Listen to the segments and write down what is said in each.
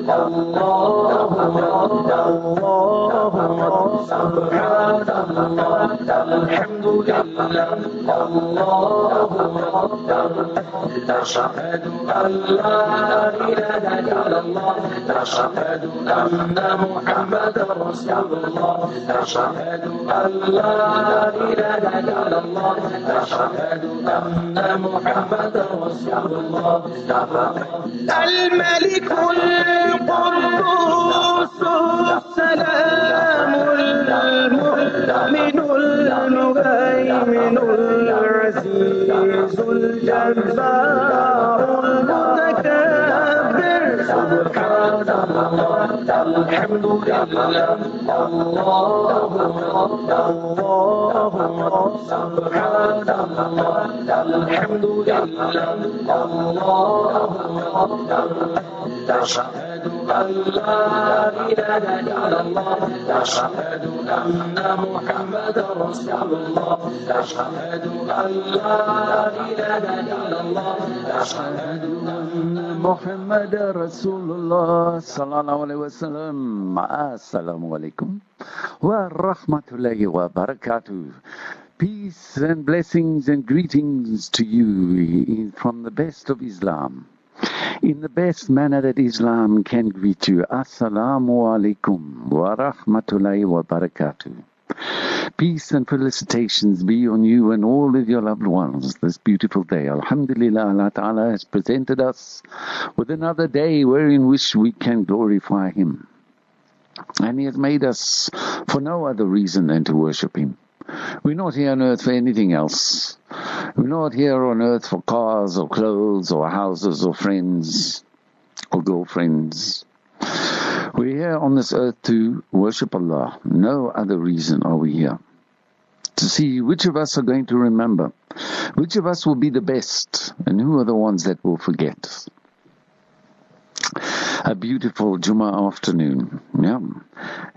الله لله أشهد أن لا إله إلا الله أشهد أن محمدا رسول الله أشهد أن لا إله إلا الله أشهد أن محمدا رسول الله الملك القدوس السلام المؤمن المهيمن العزيز الجبار المتكبر سبحان الله الحمد لله الله الله سبحان الله الحمد لله الله أشهد أن لا إله إلا الله أشهد أن محمدا رسول الله أشهد أن لا إله إلا الله أشهد أن محمدا رسول الله صلى الله عليه وسلم السلام عليكم ورحمة الله وبركاته Peace and blessings and greetings to you from the best of Islam. In the best manner that Islam can greet you. Assalamu alaikum wa rahmatullahi wa barakatuh. Peace and felicitations be on you and all of your loved ones this beautiful day. Alhamdulillah, Allah Ta'ala has presented us with another day wherein which we can glorify Him. And He has made us for no other reason than to worship Him. We're not here on earth for anything else. We're not here on earth for cars or clothes or houses or friends or girlfriends. We're here on this earth to worship Allah. No other reason are we here. To see which of us are going to remember, which of us will be the best, and who are the ones that will forget. A beautiful Juma afternoon. Yeah.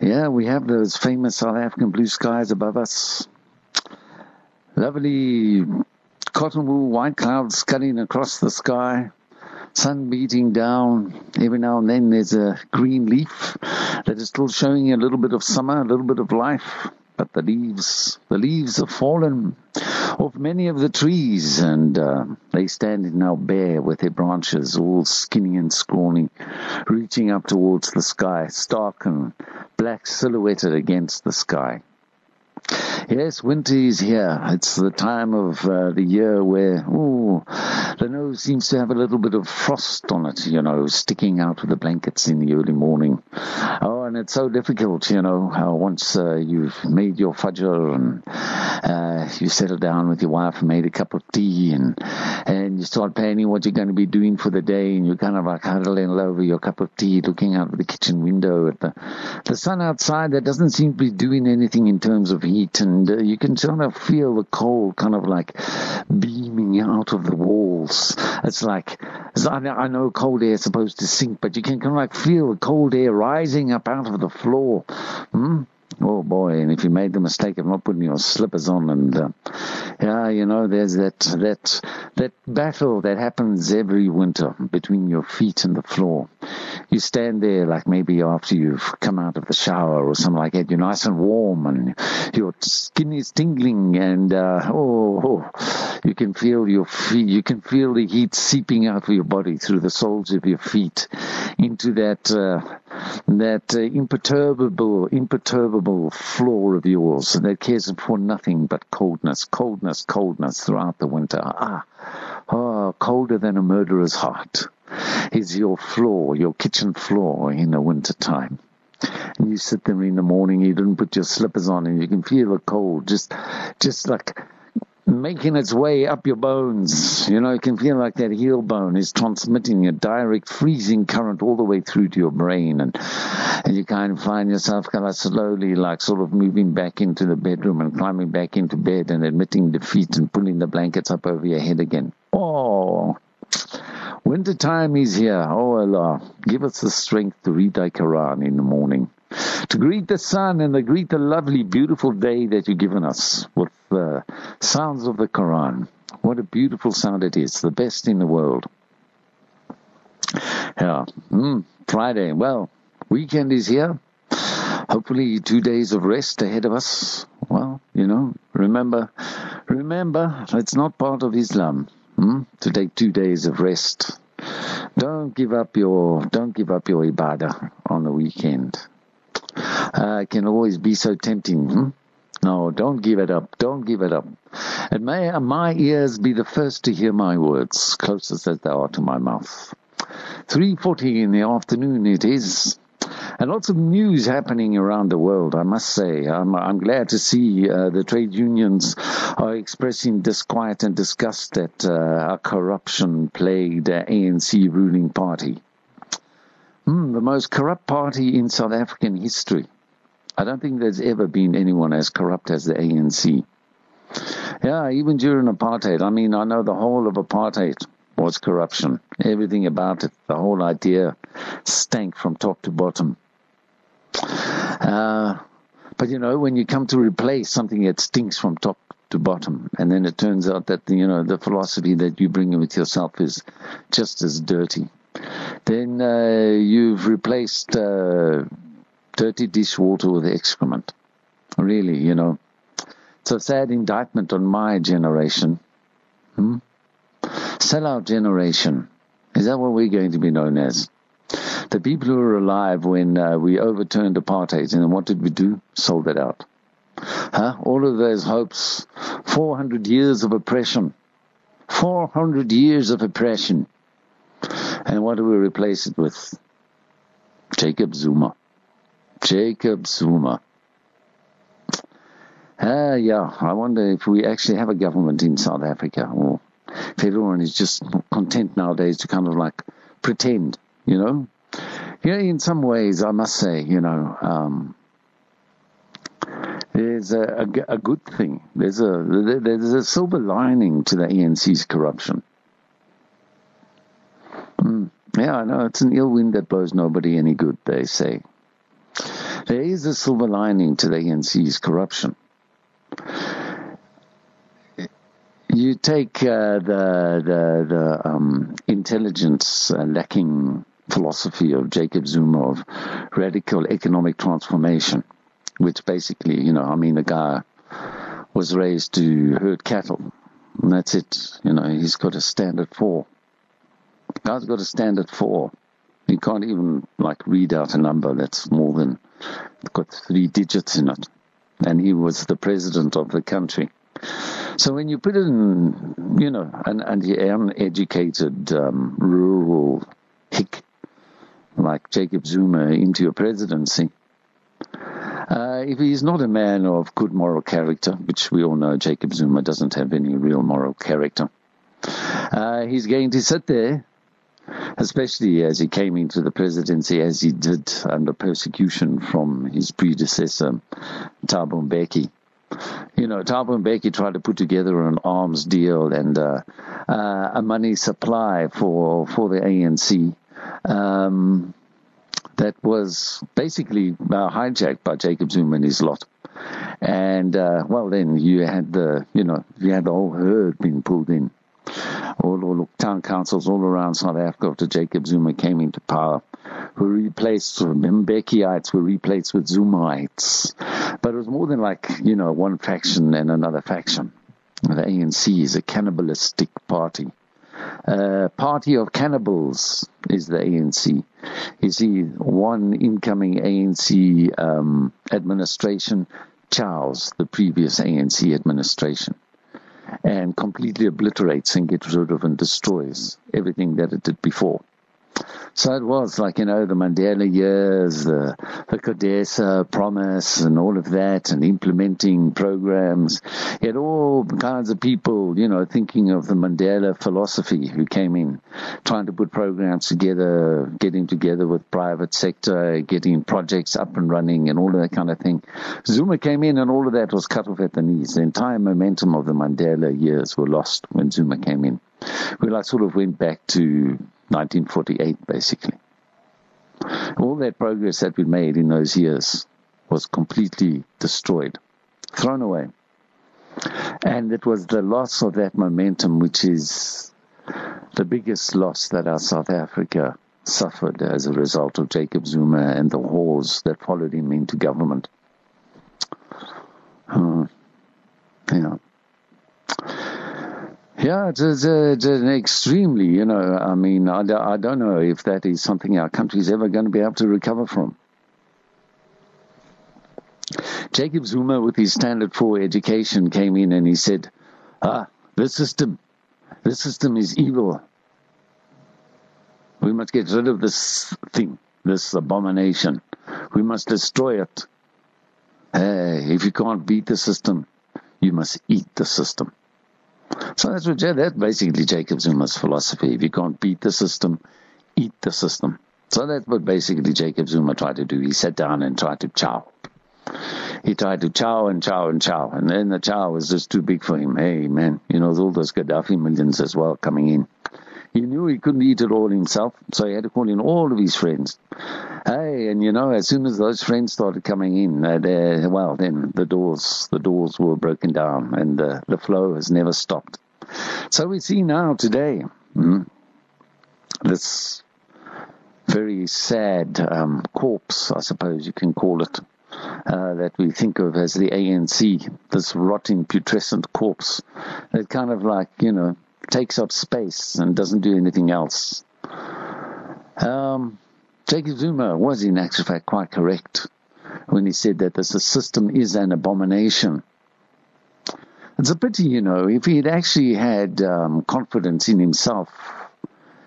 Yeah, we have those famous South African blue skies above us. Lovely cotton wool white clouds scudding across the sky. Sun beating down. Every now and then there's a green leaf that is still showing a little bit of summer, a little bit of life. But the leaves, the leaves have fallen off many of the trees and uh, they stand now bare with their branches all skinny and scrawny, reaching up towards the sky, stark and black silhouetted against the sky. Yes, winter is here. It's the time of uh, the year where, ooh, the nose seems to have a little bit of frost on it, you know, sticking out of the blankets in the early morning. Oh, and it's so difficult, you know, once uh, you've made your fajr and uh, you settle down with your wife and made a cup of tea and and you start planning what you're going to be doing for the day and you're kind of like huddling over your cup of tea, looking out of the kitchen window at the the sun outside that doesn't seem to be doing anything in terms of heat and uh, you can sort of feel the cold kind of like beaming out of the walls. It's like, it's, I, know, I know cold air is supposed to sink, but you can kind of like feel the cold air rising up out of the floor. Hmm? Oh boy! And if you made the mistake of not putting your slippers on, and uh, yeah, you know, there's that that that battle that happens every winter between your feet and the floor. You stand there like maybe after you've come out of the shower or something like that. You're nice and warm, and your skin is tingling, and uh, oh, oh, you can feel your feet. You can feel the heat seeping out of your body through the soles of your feet into that uh, that uh, imperturbable, imperturbable floor of yours that cares for nothing but coldness, coldness, coldness throughout the winter. Ah, oh, colder than a murderer's heart is your floor, your kitchen floor in the winter time. And you sit there in the morning, you didn't put your slippers on and you can feel the cold just, just like making its way up your bones. You know, you can feel like that heel bone is transmitting a direct freezing current all the way through to your brain. And, and you kind of find yourself kind of slowly like sort of moving back into the bedroom and climbing back into bed and admitting defeat and pulling the blankets up over your head again. Oh, winter time is here. Oh Allah, give us the strength to read thy Quran in the morning to greet the sun and to greet the lovely, beautiful day that you've given us with the sounds of the Quran. What a beautiful sound it is, the best in the world. Yeah, mm, Friday. Well, weekend is here. Hopefully, two days of rest ahead of us. Well, you know, remember, remember, it's not part of Islam hmm, to take two days of rest. Don't give up your, don't give up your ibadah on the weekend uh, can always be so tempting. Hmm? No, don't give it up. Don't give it up. And may my ears be the first to hear my words, closest as they are to my mouth. 3.40 in the afternoon it is. And lots of news happening around the world, I must say. I'm, I'm glad to see uh, the trade unions are expressing disquiet and disgust at uh, a corruption-plagued uh, ANC ruling party. Mm, the most corrupt party in South African history. I don't think there's ever been anyone as corrupt as the ANC. Yeah, even during apartheid. I mean, I know the whole of apartheid was corruption. Everything about it, the whole idea stank from top to bottom. Uh, but you know, when you come to replace something that stinks from top to bottom, and then it turns out that you know the philosophy that you bring with yourself is just as dirty then uh, you've replaced uh, dirty dishwater with excrement. Really, you know. It's a sad indictment on my generation. Hmm? Sellout generation. Is that what we're going to be known as? The people who were alive when uh, we overturned apartheid, and what did we do? Sold it out. Huh? All of those hopes. 400 years of oppression. 400 years of oppression. And what do we replace it with? Jacob Zuma. Jacob Zuma. Uh, yeah, I wonder if we actually have a government in South Africa or if everyone is just content nowadays to kind of like pretend, you know? Yeah, in some ways, I must say, you know, um, there's a, a, a, good thing. There's a there's a silver lining to the ANC's corruption. Mm. Yeah, I know. It's an ill wind that blows nobody any good, they say. There is a silver lining to the ANC's corruption. You take uh, the the, the um, intelligence uh, lacking philosophy of Jacob Zuma of radical economic transformation, which basically, you know, I mean, the guy was raised to herd cattle, and that's it. You know, he's got a standard for. God's got a standard four. He can't even like read out a number that's more than got three digits in it. And he was the president of the country. So when you put in, you know, an, an uneducated um, rural hick like Jacob Zuma into your presidency, uh, if he's not a man of good moral character, which we all know Jacob Zuma doesn't have any real moral character, uh, he's going to sit there especially as he came into the presidency as he did under persecution from his predecessor, Thabo Mbeki. You know, Thabo Mbeki tried to put together an arms deal and uh, uh, a money supply for for the ANC. Um, that was basically uh, hijacked by Jacob Zuma and his lot. And, uh, well, then you had the, you know, you had the whole herd being pulled in all, all town councils all around South Africa after Jacob Zuma came into power were replaced, Mbekiites were replaced with Zumaites. But it was more than like, you know, one faction and another faction. The ANC is a cannibalistic party. Uh, party of cannibals is the ANC. You see, one incoming ANC um, administration chows the previous ANC administration and completely obliterates and gets rid of and destroys everything that it did before. So it was like, you know, the Mandela years, the, the CODESA promise and all of that and implementing programs. You had all kinds of people, you know, thinking of the Mandela philosophy who came in, trying to put programs together, getting together with private sector, getting projects up and running and all of that kind of thing. Zuma came in and all of that was cut off at the knees. The entire momentum of the Mandela years were lost when Zuma came in. We I sort of went back to 1948, basically. All that progress that we made in those years was completely destroyed, thrown away. And it was the loss of that momentum which is the biggest loss that our South Africa suffered as a result of Jacob Zuma and the wars that followed him into government. Uh, yeah. Yeah, it's, it's, it's, an extremely, you know, I mean, I, I don't know if that is something our country is ever going to be able to recover from. Jacob Zuma, with his standard four education, came in and he said, ah, this system, this system is evil. We must get rid of this thing, this abomination. We must destroy it. Hey, if you can't beat the system, you must eat the system. So that's what that's basically Jacob Zuma's philosophy. If you can't beat the system, eat the system. So that's what basically Jacob Zuma tried to do. He sat down and tried to chow. He tried to chow and chow and chow, and then the chow was just too big for him. Hey man, you know, all those Gaddafi millions as well coming in. He knew he couldn't eat it all himself, so he had to call in all of his friends. Hey, and you know, as soon as those friends started coming in, uh, well, then the doors, the doors were broken down, and the flow has never stopped. So we see now today hmm, this very sad um, corpse, I suppose you can call it, uh, that we think of as the ANC, this rotting, putrescent corpse that kind of like, you know, takes up space and doesn't do anything else. Um, Jacob Zuma was in actual fact quite correct when he said that the system is an abomination. It's a pity, you know, if he had actually had um, confidence in himself,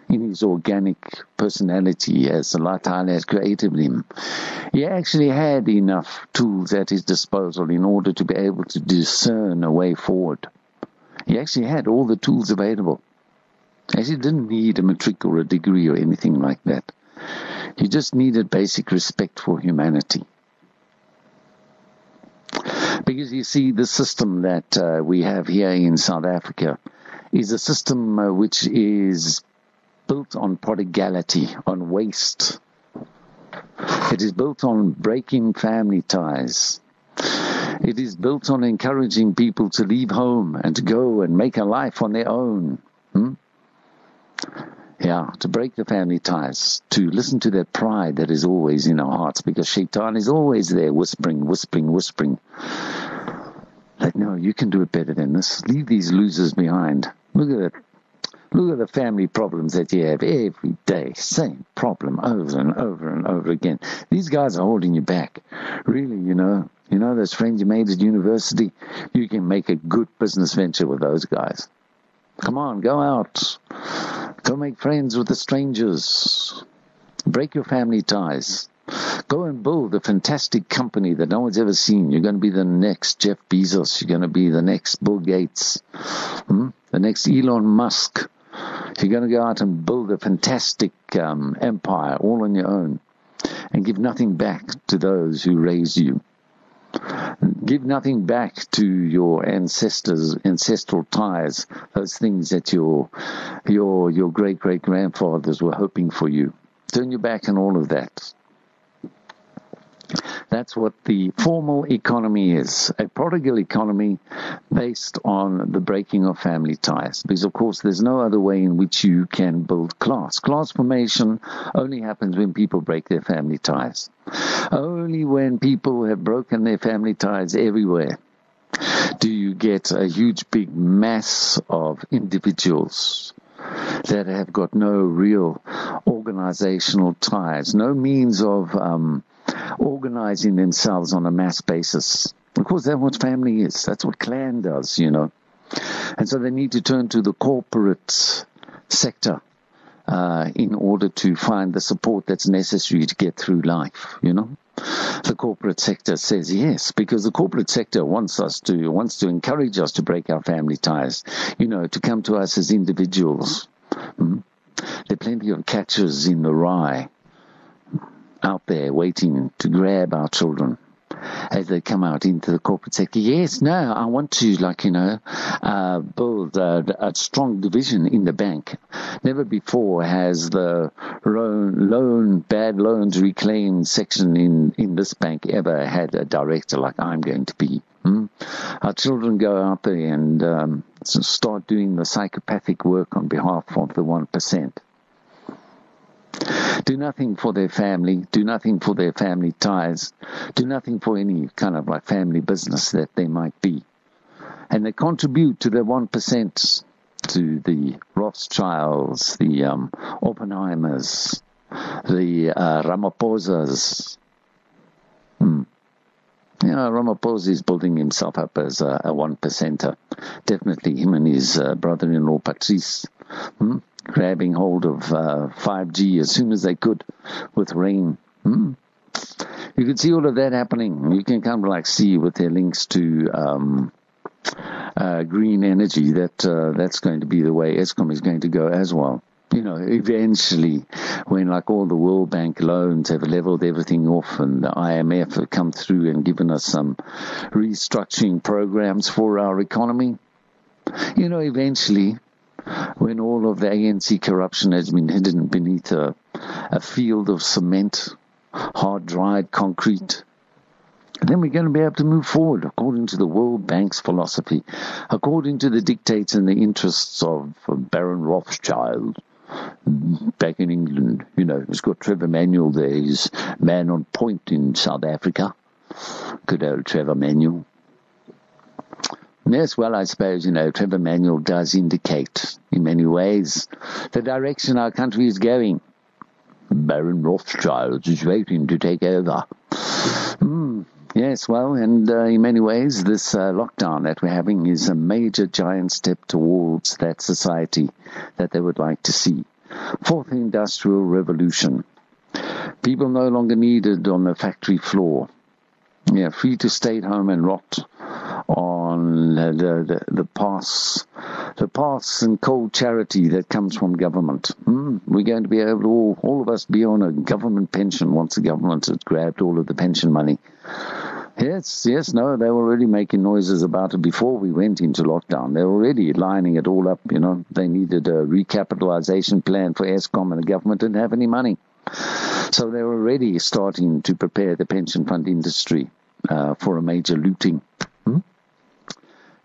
in his organic personality as Allah Ta'ala has created him, he actually had enough tools at his disposal in order to be able to discern a way forward. He actually had all the tools available. He actually didn't need a matric or a degree or anything like that. He just needed basic respect for humanity. Because you see, the system that uh, we have here in South Africa is a system uh, which is built on prodigality, on waste. It is built on breaking family ties. It is built on encouraging people to leave home and to go and make a life on their own. Hmm? Yeah, to break the family ties, to listen to that pride that is always in our hearts because Shaitan is always there whispering, whispering, whispering. Like, no, you can do it better than this. Leave these losers behind. Look at it. Look at the family problems that you have every day. Same problem over and over and over again. These guys are holding you back. Really, you know, you know those friends you made at university? You can make a good business venture with those guys. Come on, go out. Go make friends with the strangers. Break your family ties. Go and build a fantastic company that no one's ever seen. You're going to be the next Jeff Bezos. You're going to be the next Bill Gates. Hmm? The next Elon Musk. You're going to go out and build a fantastic um, empire all on your own and give nothing back to those who raised you. Give nothing back to your ancestors, ancestral ties, those things that your, your, your great great grandfathers were hoping for you. Turn your back on all of that. That's what the formal economy is. A prodigal economy based on the breaking of family ties. Because of course there's no other way in which you can build class. Class formation only happens when people break their family ties. Only when people have broken their family ties everywhere do you get a huge big mass of individuals that have got no real organizational ties, no means of um, organizing themselves on a mass basis. Of course, that's what family is. That's what clan does, you know. And so they need to turn to the corporate sector uh, in order to find the support that's necessary to get through life, you know. The corporate sector says yes, because the corporate sector wants us to, wants to encourage us to break our family ties, you know, to come to us as individuals. Hmm? There are plenty of catches in the rye out there waiting to grab our children as they come out into the corporate sector. Yes, no, I want to, like, you know, uh, build a, a, strong division in the bank. Never before has the loan, loan, bad loans reclaimed section in, in this bank ever had a director like I'm going to be. Hmm? Our children go out there and um, start doing the psychopathic work on behalf of the 1% do nothing for their family, do nothing for their family ties, do nothing for any kind of like family business that they might be. And they contribute to the 1% to the Rothschilds, the um, Oppenheimers, the uh, Ramaphosa's. Hmm. Yeah, Ramaphosa is building himself up as a, a one percenter. Definitely him and his uh, brother-in-law Patrice. Hmm? Grabbing hold of uh, 5G as soon as they could with rain. Hmm? You can see all of that happening. You can kind of like see with their links to um, uh, green energy that uh, that's going to be the way Eskom is going to go as well. You know, eventually, when like all the World Bank loans have leveled everything off and the IMF have come through and given us some restructuring programs for our economy, you know, eventually when all of the ANC corruption has been hidden beneath a, a field of cement, hard dried concrete, then we're going to be able to move forward according to the World Bank's philosophy, according to the dictates and the interests of Baron Rothschild back in England. You know, he's got Trevor Manuel there, he's man on point in South Africa. Good old Trevor Manuel. Yes, well, I suppose, you know, Trevor Manuel does indicate in many ways the direction our country is going. Baron Rothschild is waiting to take over. Mm, yes, well, and uh, in many ways, this uh, lockdown that we're having is a major giant step towards that society that they would like to see. Fourth industrial revolution. People no longer needed on the factory floor. Yeah, free to stay at home and rot on the, the, the paths, the paths and cold charity that comes from government. Mm, we're going to be able to all, all of us be on a government pension once the government has grabbed all of the pension money. Yes, yes, no, they were already making noises about it before we went into lockdown. They were already lining it all up, you know. They needed a recapitalization plan for Eskom and the government didn't have any money. So they were already starting to prepare the pension fund industry uh, for a major looting.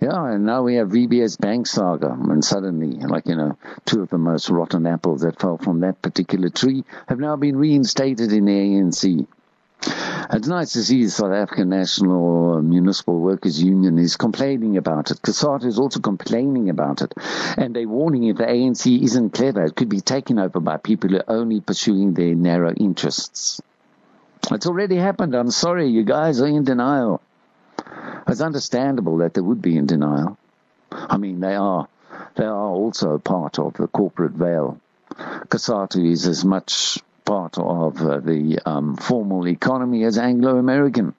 Yeah, and now we have VBS Bank Saga, and suddenly, like, you know, two of the most rotten apples that fell from that particular tree have now been reinstated in the ANC. It's nice to see the South African National Municipal Workers Union is complaining about it. COSATU is also complaining about it. And they're warning if the ANC isn't clever, it could be taken over by people who are only pursuing their narrow interests. It's already happened. I'm sorry, you guys are in denial. It's understandable that they would be in denial. I mean, they are. They are also part of the corporate veil. COSATU is as much part of uh, the um, formal economy as Anglo-American.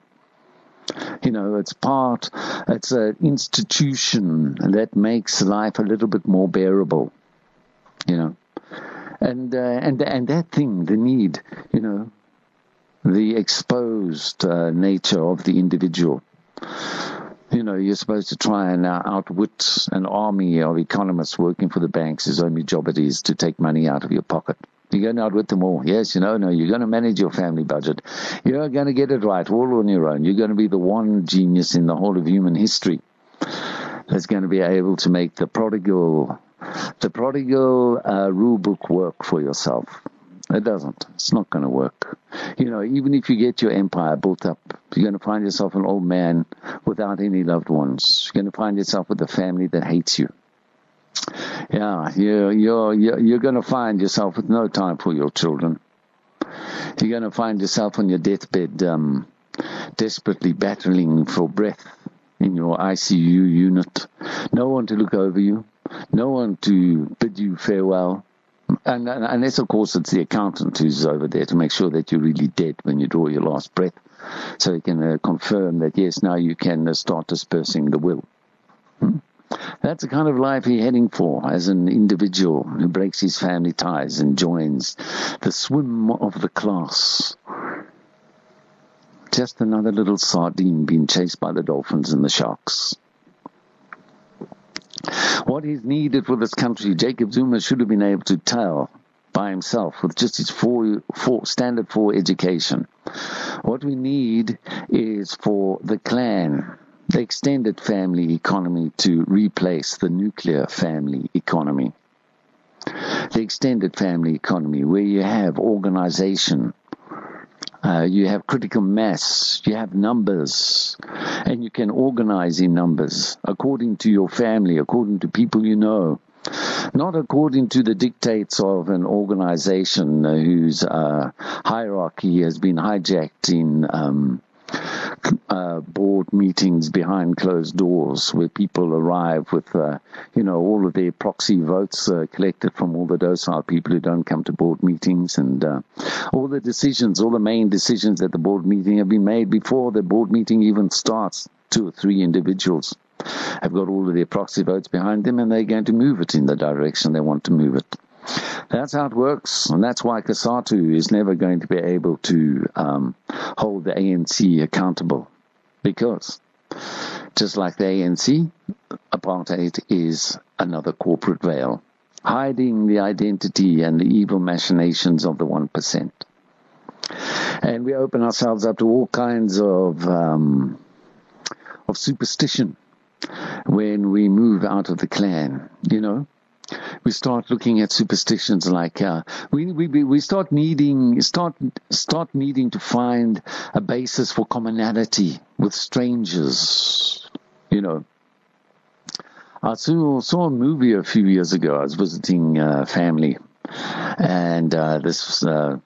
You know, it's part, it's an institution that makes life a little bit more bearable. You know, and uh, and and that thing, the need, you know, the exposed uh, nature of the individual you know, you're supposed to try and uh, outwit an army of economists working for the banks whose only job it is to take money out of your pocket. You're going to outwit them all. Yes, you know, no, you're going to manage your family budget. You're going to get it right all on your own. You're going to be the one genius in the whole of human history that's going to be able to make the prodigal, the prodigal uh, rule book work for yourself. It doesn't. It's not going to work. You know, even if you get your empire built up, you're going to find yourself an old man without any loved ones. You're going to find yourself with a family that hates you. Yeah, you're you're you're, going to find yourself with no time for your children. You're going to find yourself on your deathbed, um, desperately battling for breath in your ICU unit. No one to look over you. No one to bid you farewell. And, and unless, of course, it's the accountant who's over there to make sure that you're really dead when you draw your last breath, so he can uh, confirm that yes, now you can uh, start dispersing the will. Hmm? That's the kind of life he's heading for as an individual who breaks his family ties and joins the swim of the class. Just another little sardine being chased by the dolphins and the sharks. What is needed for this country, Jacob Zuma should have been able to tell by himself with just his four, four, standard four education. What we need is for the clan, the extended family economy to replace the nuclear family economy. The extended family economy where you have organization, uh, you have critical mass, you have numbers, and you can organize in numbers according to your family, according to people you know, not according to the dictates of an organization whose uh, hierarchy has been hijacked in um, uh, board meetings behind closed doors where people arrive with, uh, you know, all of their proxy votes uh, collected from all the docile people who don't come to board meetings and uh, all the decisions, all the main decisions at the board meeting have been made before the board meeting even starts. Two or three individuals have got all of their proxy votes behind them and they're going to move it in the direction they want to move it. That's how it works, and that's why COSATU is never going to be able to um, hold the ANC accountable, because just like the ANC, apartheid is another corporate veil, hiding the identity and the evil machinations of the one percent. And we open ourselves up to all kinds of um, of superstition when we move out of the clan, you know we start looking at superstitions like uh, we, we we start needing start start needing to find a basis for commonality with strangers. You know, I saw saw a movie a few years ago. I was visiting uh, family, and uh, this uh,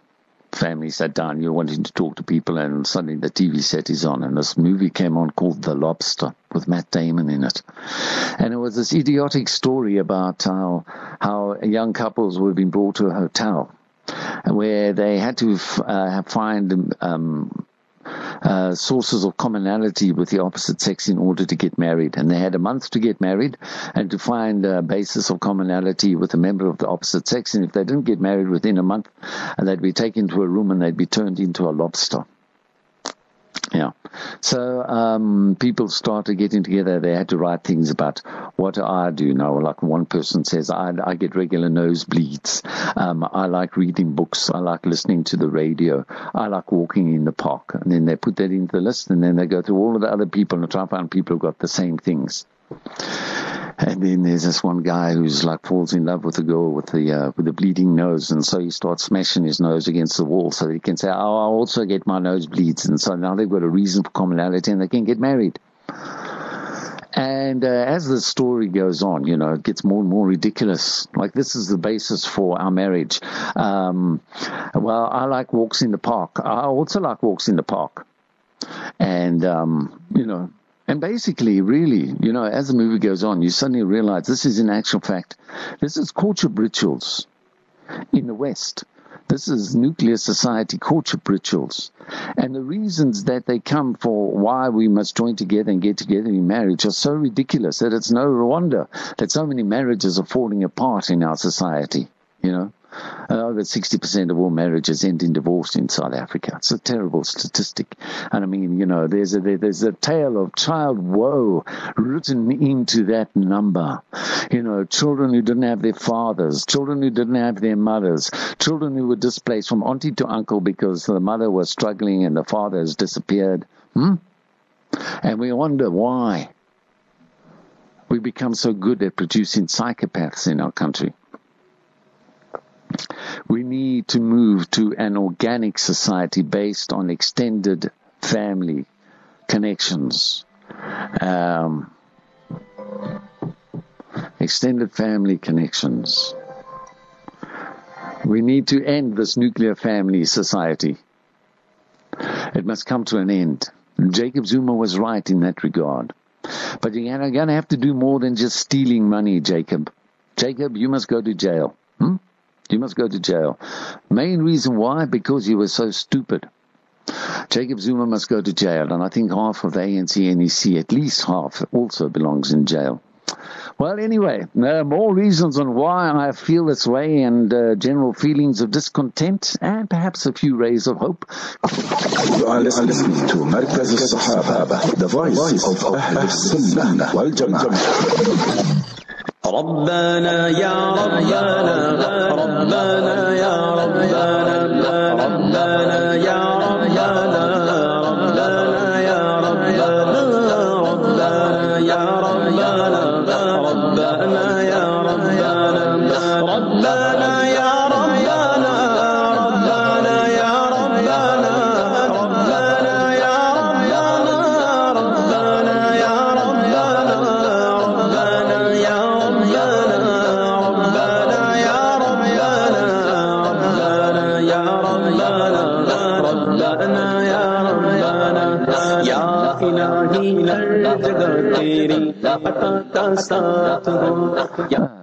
family sat down, you're wanting to talk to people, and suddenly the TV set is on, and this movie came on called The Lobster with Matt Damon in it. And it was this idiotic story about how, how young couples were being brought to a hotel where they had to uh, find um, uh, sources of commonality with the opposite sex in order to get married. And they had a month to get married and to find a basis of commonality with a member of the opposite sex. And if they didn't get married within a month, they'd be taken to a room and they'd be turned into a lobster. Yeah. So um, people started getting together. They had to write things about what I do now. Like one person says, I, I get regular nosebleeds. Um, I like reading books. I like listening to the radio. I like walking in the park. And then they put that into the list, and then they go through all of the other people and try to find people who've got the same things. And then there's this one guy who's like falls in love with a girl with the uh, with the bleeding nose, and so he starts smashing his nose against the wall so that he can say, "Oh, I also get my nose bleeds," and so now they've got a reason for commonality and they can get married. And uh, as the story goes on, you know, it gets more and more ridiculous. Like this is the basis for our marriage. Um, well, I like walks in the park. I also like walks in the park. And, um, you know, and basically, really, you know, as the movie goes on, you suddenly realize this is in actual fact, this is courtship rituals in the West. This is nuclear society courtship rituals. And the reasons that they come for why we must join together and get together in marriage are so ridiculous that it's no wonder that so many marriages are falling apart in our society, you know. Uh, over 60% of all marriages end in divorce in South Africa. It's a terrible statistic. And I mean, you know, there's a, there's a tale of child woe written into that number. You know, children who didn't have their fathers, children who didn't have their mothers, children who were displaced from auntie to uncle because the mother was struggling and the father has disappeared. Hmm? And we wonder why we become so good at producing psychopaths in our country. We need to move to an organic society based on extended family connections. Um, extended family connections. We need to end this nuclear family society. It must come to an end. Jacob Zuma was right in that regard. But you're going to have to do more than just stealing money, Jacob. Jacob, you must go to jail. Hmm? You must go to jail. Main reason why? Because you were so stupid. Jacob Zuma must go to jail, and I think half of the ANC NEC, at least half, also belongs in jail. Well, anyway, uh, more reasons on why I feel this way and uh, general feelings of discontent and perhaps a few rays of hope. You are listening to Markaz al-Sahaba, the voice of Ahl al-Sunnah wal-Jama'ah. ربنا يا ربنا ربنا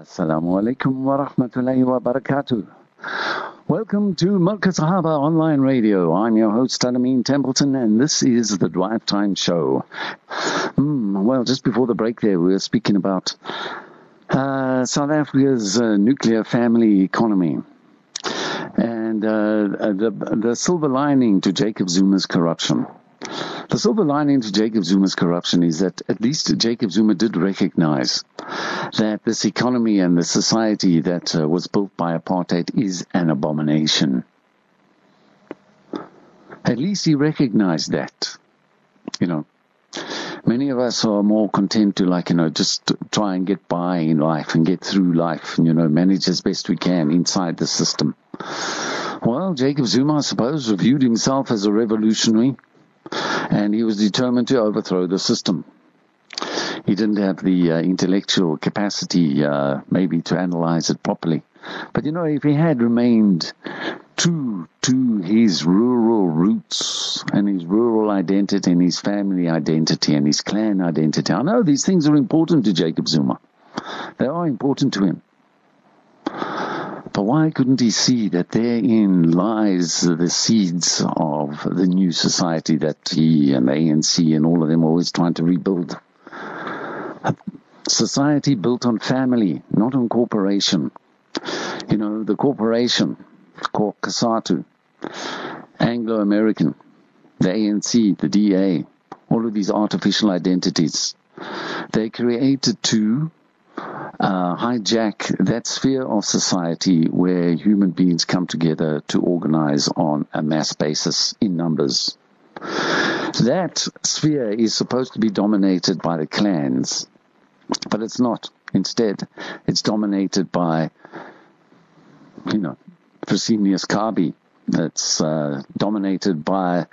Assalamu alaikum wa rahmatullahi wa barakatuh. Welcome to Malka Sahaba Online Radio. I'm your host, Alameen Templeton, and this is the Drive Time Show. Hmm, well, just before the break there, we were speaking about uh, South Africa's uh, nuclear family economy. And uh, the, the silver lining to Jacob Zuma's corruption. The silver lining to Jacob Zuma's corruption is that at least Jacob Zuma did recognize that this economy and the society that uh, was built by apartheid is an abomination. At least he recognized that. You know, many of us are more content to like, you know, just try and get by in life and get through life and, you know, manage as best we can inside the system. Well, Jacob Zuma, I suppose, reviewed himself as a revolutionary and he was determined to overthrow the system. He didn't have the uh, intellectual capacity, uh, maybe, to analyze it properly. But you know, if he had remained true to his rural roots and his rural identity and his family identity and his clan identity, I know these things are important to Jacob Zuma. They are important to him. But why couldn't he see that therein lies the seeds of the new society that he and the ANC and all of them are always trying to rebuild? A society built on family, not on corporation. You know, the corporation, called COSATU, Anglo-American, the ANC, the DA, all of these artificial identities. They created to uh, hijack that sphere of society where human beings come together to organize on a mass basis in numbers. That sphere is supposed to be dominated by the clans, but it's not. Instead, it's dominated by, you know, Fresenius Kabi. It's uh, dominated by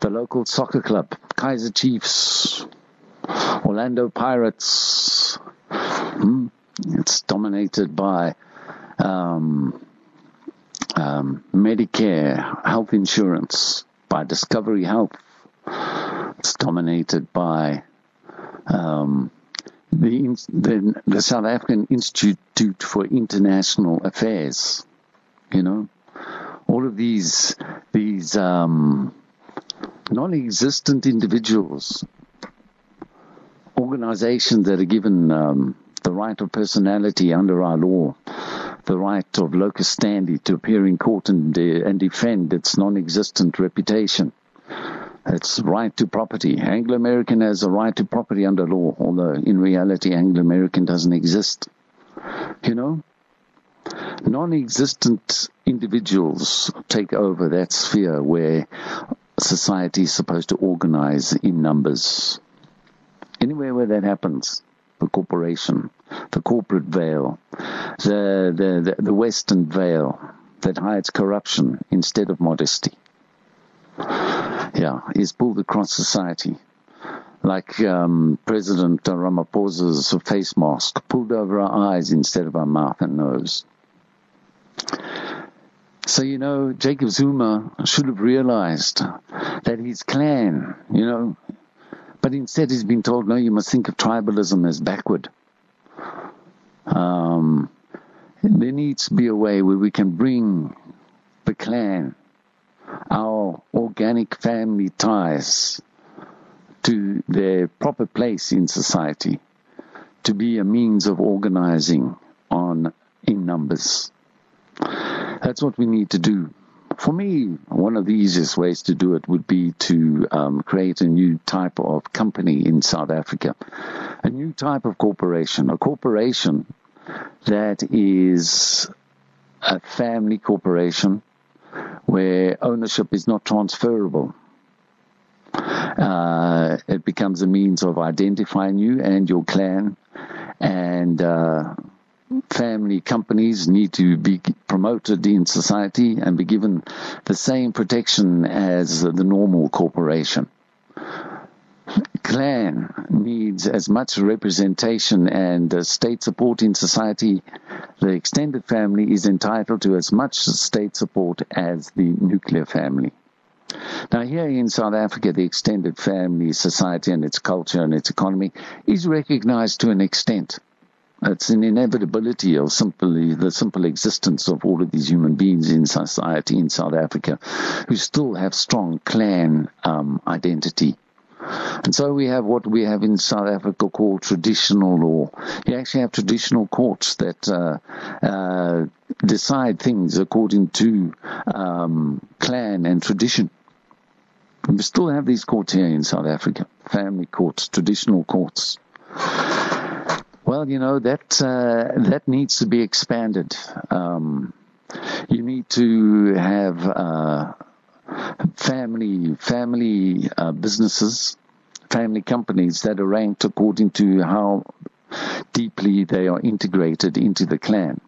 the local soccer club, Kaizer Chiefs, Orlando Pirates. It's dominated by um, um, Medicare, health insurance, by Discovery Health. It's dominated by um, the, the, the South African Institute for International Affairs. You know, all of these these um, non-existent individuals, organizations that are given um, the right of personality under our law, the right of locus standi to appear in court and, de- and defend its non-existent reputation. Its right to property. Anglo-American has a right to property under law, although in reality Anglo-American doesn't exist. You know? Non-existent individuals take over that sphere where society is supposed to organize in numbers. Anywhere where that happens, the corporation, the corporate veil, the, the, the, the Western veil that hides corruption instead of modesty. Yeah, is pulled across society. like um, President Ramaphosa's face mask, pulled over our eyes instead of our mouth and nose. So, you know, Jacob Zuma should have realized that his clan, you know, but instead he's been told, no, you must think of tribalism as backward. Um, there needs to be a way where we can bring the clan, our organic family ties, to their proper place in society, to be a means of organizing on in numbers. That's what we need to do. For me, one of the easiest ways to do it would be to um, create a new type of company in South Africa, a new type of corporation, a corporation that is a family corporation where ownership is not transferable. Uh, it becomes a means of identifying you and your clan, and uh, family companies need to be promoted in society and be given the same protection as the normal corporation. Clan needs as much representation and uh, state support in society. The extended family is entitled to as much state support as the nuclear family. Now, here in South Africa, the extended family society and its culture and its economy is recognized to an extent. It's an inevitability of simply the simple existence of all of these human beings in society in South Africa who still have strong clan um, identity. And so we have what we have in South Africa called traditional law. You actually have traditional courts that uh, uh, decide things according to um, clan and tradition. We still have these courts here in South Africa, family courts, traditional courts. Well, you know that uh, that needs to be expanded. Um, you need to have uh, family family uh, businesses, family companies that are ranked according to how deeply they are integrated into the clan.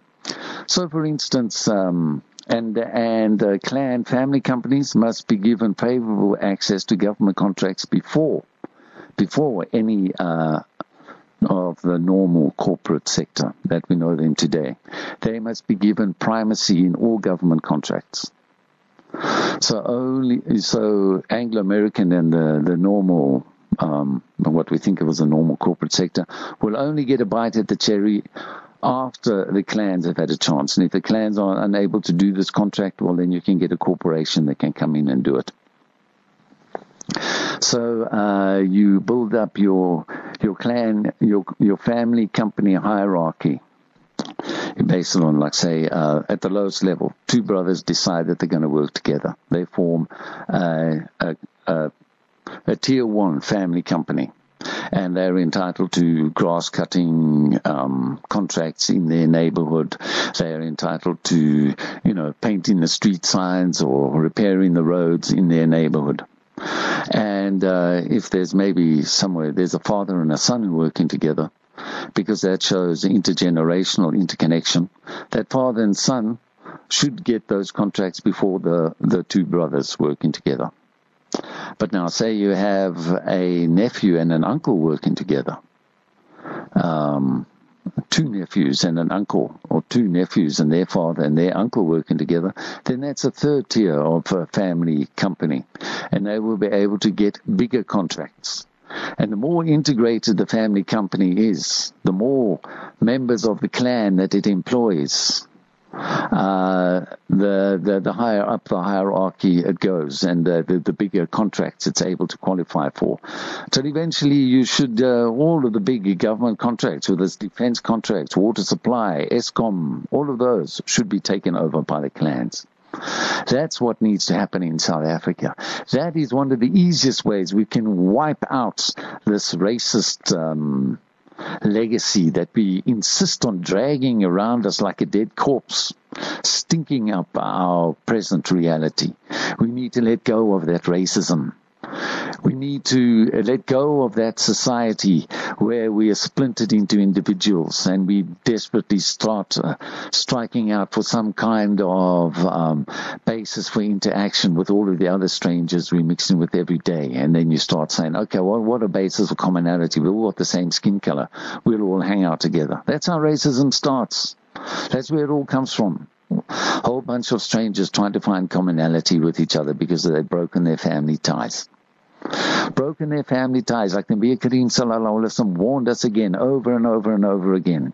So, for instance, um, and and uh, clan family companies must be given favorable access to government contracts before before any uh, of the normal corporate sector that we know them today. They must be given primacy in all government contracts. So only so Anglo American and the the normal um, what we think of as a normal corporate sector will only get a bite at the cherry after the clans have had a chance. And if the clans are unable to do this contract, well, then you can get a corporation that can come in and do it. So uh, you build up your your clan, your your family company hierarchy. Based on, like, say, uh, at the lowest level, two brothers decide that they're going to work together. They form uh, a, a, a tier one family company and they're entitled to grass cutting um, contracts in their neighborhood. They are entitled to, you know, painting the street signs or repairing the roads in their neighborhood. And uh, if there's maybe somewhere there's a father and a son working together, because that shows intergenerational interconnection, that father and son should get those contracts before the, the two brothers working together. But now, say you have a nephew and an uncle working together, um, two nephews and an uncle, or two nephews and their father and their uncle working together, then that's a third tier of a family company. And they will be able to get bigger contracts. And the more integrated the family company is, the more members of the clan that it employs, uh, the, the, the higher up the hierarchy it goes, and the, the, the bigger contracts it's able to qualify for. So eventually, you should uh, all of the big government contracts, whether it's defense contracts, water supply, Eskom, all of those should be taken over by the clans. That's what needs to happen in South Africa. That is one of the easiest ways we can wipe out this racist. Um, legacy that we insist on dragging around us like a dead corpse, stinking up our present reality. We need to let go of that racism. We need to let go of that society where we are splintered into individuals and we desperately start uh, striking out for some kind of um, basis for interaction with all of the other strangers we're mixing with every day. And then you start saying, okay, well, what a basis for commonality? We're all got the same skin color. We'll all hang out together. That's how racism starts. That's where it all comes from. A whole bunch of strangers trying to find commonality with each other because they've broken their family ties broken their family ties, like Nabi Kareem Sallallahu Alaihi Wasallam warned us again over and over and over again.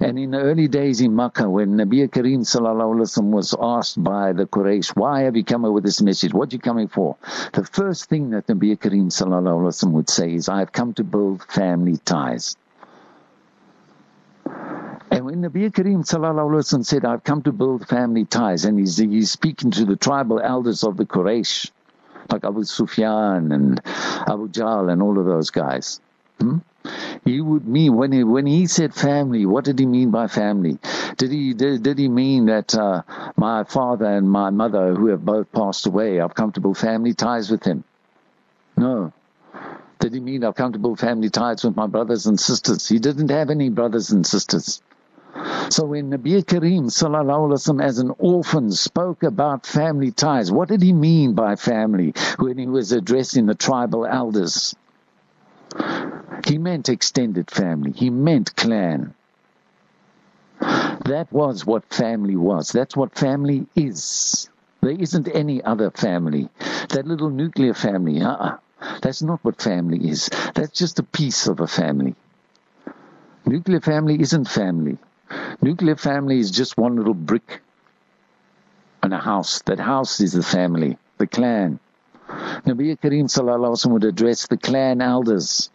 And in the early days in Makkah, when Nabi Kareem Sallallahu Alaihi Wasallam was asked by the Quraysh, why have you come up with this message? What are you coming for? The first thing that Nabi Kareem Sallallahu Alaihi Wasallam would say is, I've come to build family ties. And when Nabi Kareem Sallallahu Alaihi Wasallam said, I've come to build family ties, and he's, he's speaking to the tribal elders of the Quraysh, like Abu Sufyan and Abu Jahl and all of those guys. Hmm? He would mean when he when he said family, what did he mean by family? Did he did, did he mean that uh, my father and my mother, who have both passed away, have comfortable family ties with him? No. Did he mean I've comfortable family ties with my brothers and sisters? He didn't have any brothers and sisters. So when Nabi sallallahu alaihi as an orphan spoke about family ties, what did he mean by family when he was addressing the tribal elders? He meant extended family. He meant clan. That was what family was. That's what family is. There isn't any other family. That little nuclear family, uh-uh. That's not what family is. That's just a piece of a family. Nuclear family isn't family. Nuclear family is just one little brick in a house. That house is the family, the clan. Nabi Kareem Sallallahu would address the clan elders.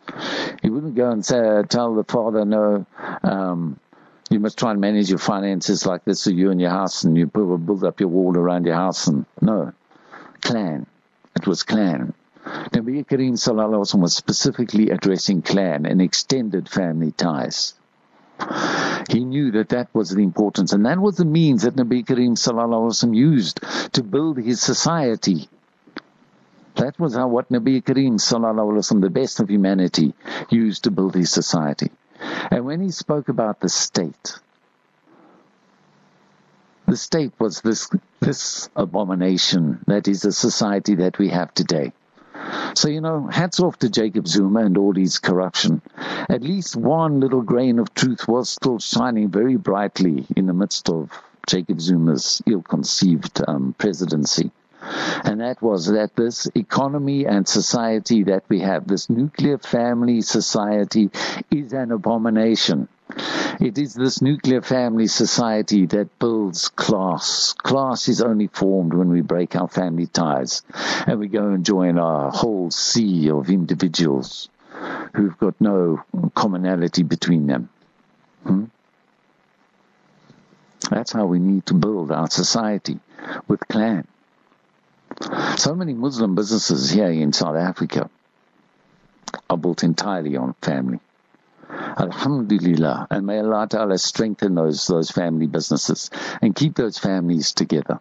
He wouldn't go and say, tell the father, no, um, you must try and manage your finances like this, so you and your house, and you build up your wall around your house. And no, clan. It was clan. Nabi Kareem Sallallahu was specifically addressing clan and extended family ties. He knew that that was the importance, and that was the means that Nabi Kareem Sallallahu used to build his society. That was how what Nabi Kareem Sallallahu the best of humanity, used to build his society. And when he spoke about the state, the state was this this abomination that is the society that we have today. So, you know, hats off to Jacob Zuma and all his corruption. At least one little grain of truth was still shining very brightly in the midst of Jacob Zuma's ill-conceived um, presidency. And that was that this economy and society that we have, this nuclear family society, is an abomination. It is this nuclear family society that builds class. Class is only formed when we break our family ties and we go and join our whole sea of individuals who've got no commonality between them. Hmm? That's how we need to build our society with clan. So many Muslim businesses here in South Africa are built entirely on family. Alhamdulillah. And may Allah Ta'ala strengthen those, those family businesses and keep those families together.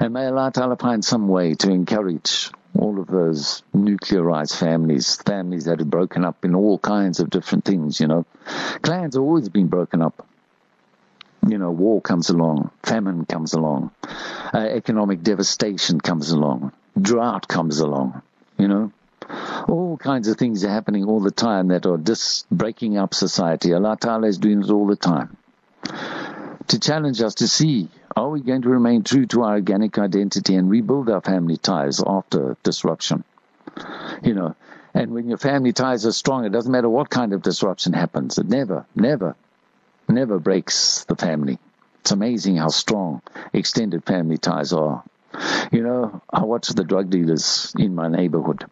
And may Allah Ta'ala find some way to encourage all of those nuclearized families, families that are broken up in all kinds of different things, you know. Clans have always been broken up. You know, war comes along, famine comes along, uh, economic devastation comes along, drought comes along, you know all kinds of things are happening all the time that are just breaking up society. Allah Ta'ala is doing it all the time. To challenge us to see, are we going to remain true to our organic identity and rebuild our family ties after disruption? You know, and when your family ties are strong, it doesn't matter what kind of disruption happens. It never, never, never breaks the family. It's amazing how strong extended family ties are. You know, I watch the drug dealers in my neighborhood.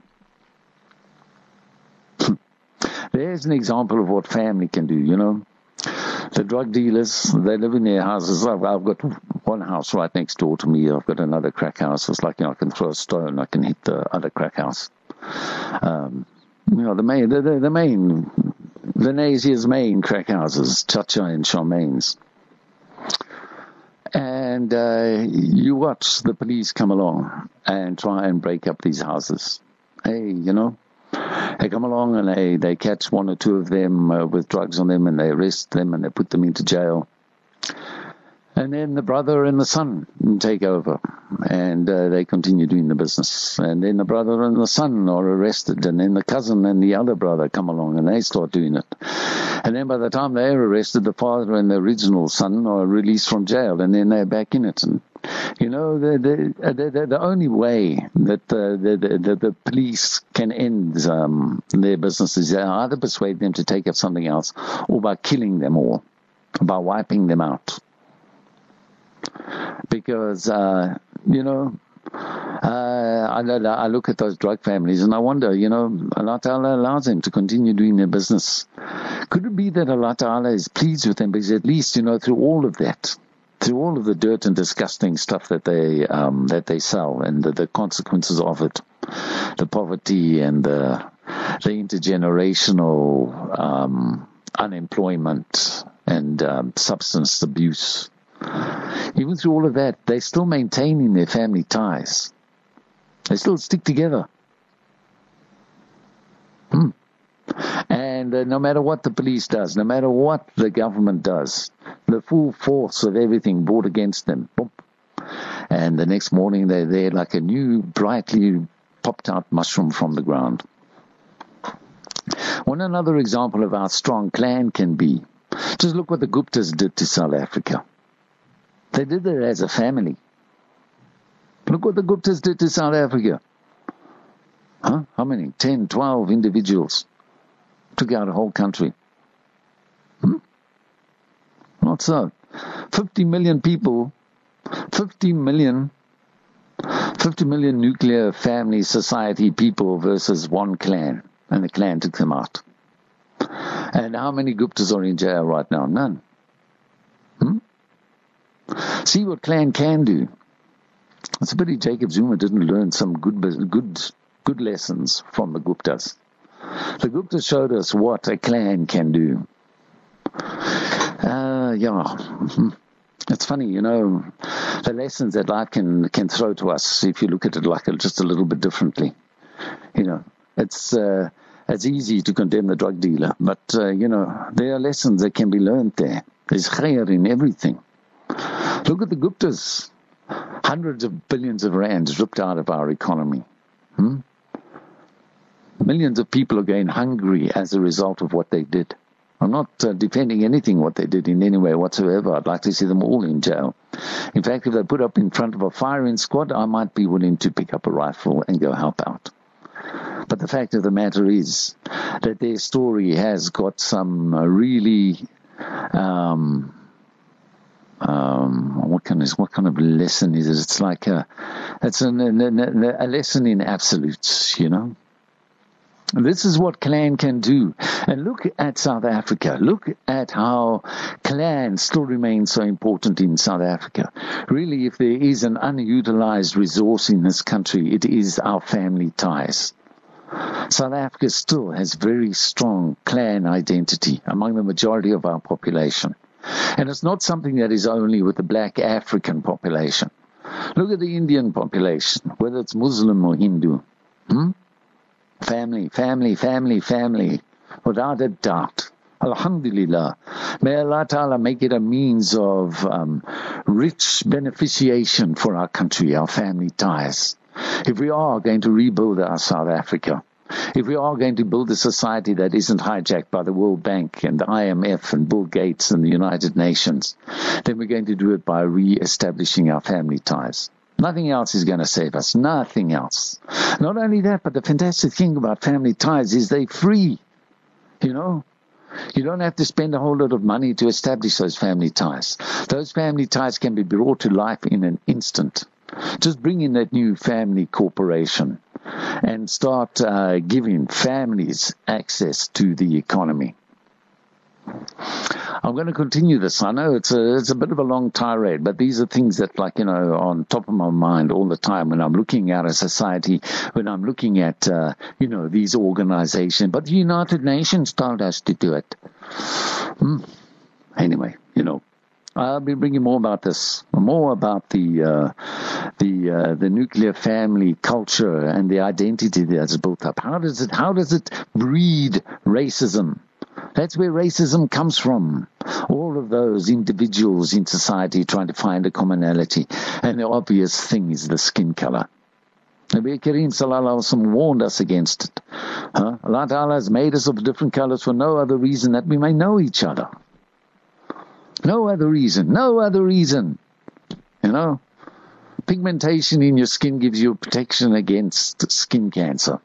There's an example of what family can do, you know. The drug dealers, they live in their houses. I've, I've got one house right next door to me. I've got another crack house. It's like, you know, I can throw a stone, I can hit the other crack house. Um, you know, the main, the, the, the main, Venesia's main crack houses, Chacha and Charmaine's. And uh, you watch the police come along and try and break up these houses hey, you know, they come along and they, they catch one or two of them uh, with drugs on them and they arrest them and they put them into jail. And then the brother and the son take over and uh, they continue doing the business. And then the brother and the son are arrested and then the cousin and the other brother come along and they start doing it. And then by the time they're arrested, the father and the original son are released from jail and then they're back in it. And, you know, the, the, the, the only way that the, the, the, the police can end um, their business is either persuade them to take up something else or by killing them all, by wiping them out because uh, you know uh, I, I, look at those drug families and I wonder, you know, Allah Ta'ala allows them to continue doing their business. Could it be that Allah Ta'ala is pleased with them because at least, you know, through all of that, through all of the dirt and disgusting stuff that they um, that they sell and the, the, consequences of it, the poverty and the the intergenerational um, unemployment and um, substance abuse even through all of that, they're still maintaining their family ties. They still stick together. Hmm. And uh, no matter what the police does, no matter what the government does, the full force of everything brought against them. And the next morning they're there like a new, brightly popped out mushroom from the ground. One another example of how strong clan can be. Just look what the Guptas did to South Africa. They did it as a family. Look what the Guptas did to South Africa. Huh? How many? 10, 12 individuals took out a whole country. Hmm? Not so. 50 million people, 50 million, 50 million nuclear family society people versus one clan. And the clan took them out. And how many Guptas are in jail right now? None. Hmm? See what clan can do. It's a pity Jacob Zuma didn't learn some good, good, good lessons from the Guptas. The Guptas showed us what a clan can do. Uh, yeah. It's funny, you know, the lessons that life can, can throw to us if you look at it like a, just a little bit differently. You know, it's, uh, it's easy to condemn the drug dealer, but, uh, you know, there are lessons that can be learned there. There's khair in everything. Look at the Guptas. Hundreds of billions of rands ripped out of our economy. Hmm? Millions of people are going hungry as a result of what they did. I'm not uh, defending anything what they did in any way whatsoever. I'd like to see them all in jail. In fact, if they put up in front of a firing squad, I might be willing to pick up a rifle and go help out. But the fact of the matter is that their story has got some uh, really um, um, what kind of what kind of lesson is it? It's like a it's a, a, a lesson in absolutes, you know. This is what clan can do. And look at South Africa. Look at how clan still remains so important in South Africa. Really, if there is an unutilized resource in this country, it is our family ties. South Africa still has very strong clan identity among the majority of our population. And it's not something that is only with the black African population. Look at the Indian population, whether it's Muslim or Hindu. Hmm? Family, family, family, family, without a doubt. Alhamdulillah. May Allah Ta'ala make it a means of um, rich beneficiation for our country, our family ties. If we are going to rebuild our South Africa, if we are going to build a society that isn't hijacked by the World Bank and the IMF and Bill Gates and the United Nations, then we're going to do it by re-establishing our family ties. Nothing else is going to save us. Nothing else. Not only that, but the fantastic thing about family ties is they free. You know, you don't have to spend a whole lot of money to establish those family ties. Those family ties can be brought to life in an instant. Just bring in that new family corporation and start uh, giving families access to the economy. I'm going to continue this. I know it's a it's a bit of a long tirade, but these are things that, like you know, on top of my mind all the time when I'm looking at a society, when I'm looking at uh, you know these organizations. But the United Nations told us to do it. Hmm. Anyway, you know, I'll be bringing more about this, more about the uh, the uh, the nuclear family culture and the identity that's built up. How does it how does it breed racism? That's where racism comes from. All of those individuals in society trying to find a commonality, and the obvious thing is the skin color. Nabi Kareem Sallallahu warned us against it. Huh? Allah Ta'ala has made us of different colors for no other reason that we may know each other. No other reason. No other reason. You know? Pigmentation in your skin gives you protection against skin cancer.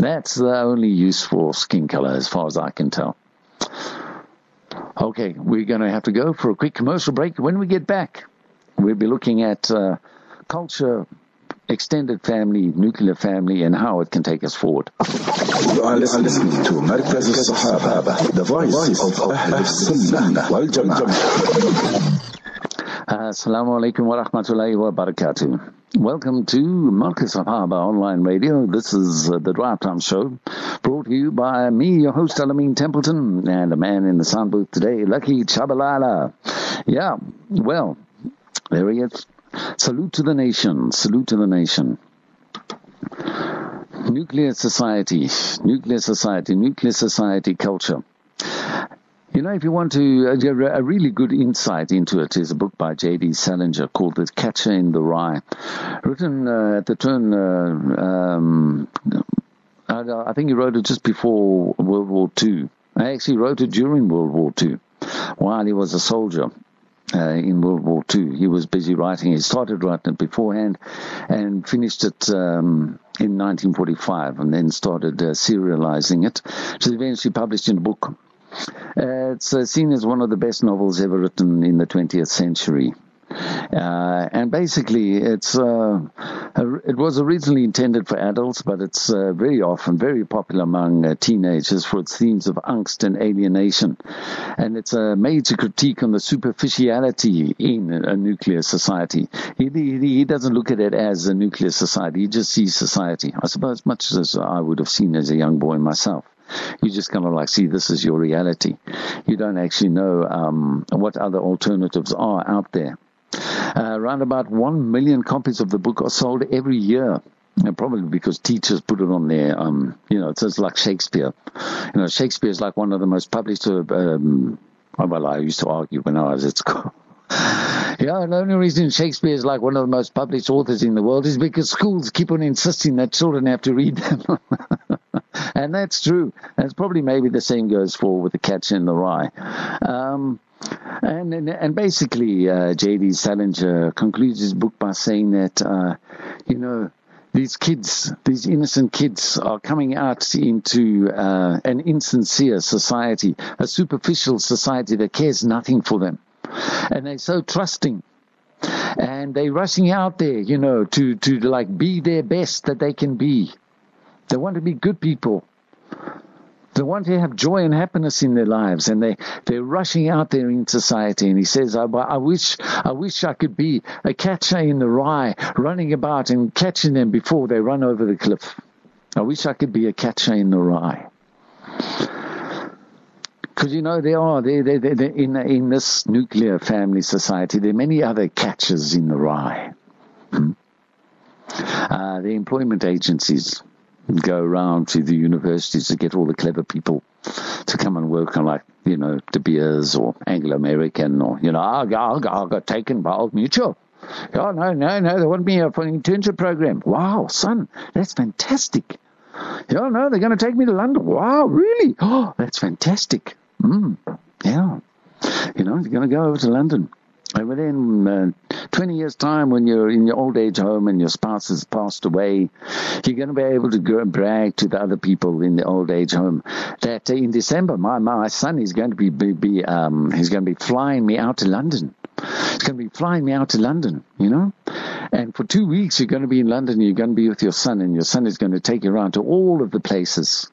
That's the only use for skin color as far as I can tell. Okay, we're going to have to go for a quick commercial break. When we get back, we'll be looking at uh, culture, extended family, nuclear family, and how it can take us forward. You are listening to Markaz al-Sahaba, the voice of Ahl Sunnah wal Jama'ah. Assalamu alaikum wa rahmatullahi wa barakatuh. Welcome to Markaz Sahaba Online Radio. This is uh, the Drive Time Show, brought to you by me, your host, Alameen Templeton, and a man in the sound booth today, Lucky Chabalala. Yeah, well, there he is. Salute to the nation. Salute to the nation. Nuclear society, nuclear society, nuclear society culture. You know, if you want to, get a really good insight into it is a book by J.D. Salinger called The Catcher in the Rye, written uh, at the turn, uh, um, I, think he wrote it just before World War II. I actually wrote it during World War II while he was a soldier. Uh, in World War II. He was busy writing. He started writing it beforehand and finished it um, in 1945 and then started uh, serializing it. It was eventually published in a book uh, it's uh, seen as one of the best novels ever written in the 20th century. Uh, and basically, it's uh, it was originally intended for adults, but it's uh, very often very popular among uh, teenagers for its themes of angst and alienation. And it's a major critique on the superficiality in a nuclear society. He, he, he doesn't look at it as a nuclear society; he just sees society. I suppose much as I would have seen as a young boy myself. You just kind of like see this is your reality. You don't actually know um, what other alternatives are out there. Uh, around about one million copies of the book are sold every year. And probably because teachers put it on there, um, you know, it's, like Shakespeare. You know, Shakespeare is like one of the most published. Uh, um, well, I used to argue when I was at school. Yeah, the only reason Shakespeare is like one of the most published authors in the world is because schools keep on insisting that children have to read them. and that's true. That's probably maybe the same goes for with the catcher in the rye. Um, and, and, and basically, uh, J.D. Salinger concludes his book by saying that, uh, you know, these kids, these innocent kids, are coming out into uh, an insincere society, a superficial society that cares nothing for them and they're so trusting and they're rushing out there, you know, to, to like be their best that they can be. They want to be good people. They want to have joy and happiness in their lives, and they they're rushing out there in society. And he says, I, I wish I wish I could be a catcher in the rye, running about and catching them before they run over the cliff. I wish I could be a catcher in the rye. Because you know there are there, there, there, in in this nuclear family society there are many other catches in the rye. Hmm? Uh, the employment agencies go around to the universities to get all the clever people to come and work on like you know De Beers or Anglo American or you know I, I, I got taken by Old Mutual. Oh no no no they want me for an internship program. Wow son that's fantastic. Oh no they're going to take me to London. Wow really? Oh that's fantastic. Mm, yeah. You know, you're going to go over to London. And within uh, 20 years' time, when you're in your old age home and your spouse has passed away, you're going to be able to go and brag to the other people in the old age home that uh, in December, my my son is going to be, be, be um, he's going to be flying me out to London. He's going to be flying me out to London, you know. And for two weeks, you're going to be in London. You're going to be with your son, and your son is going to take you around to all of the places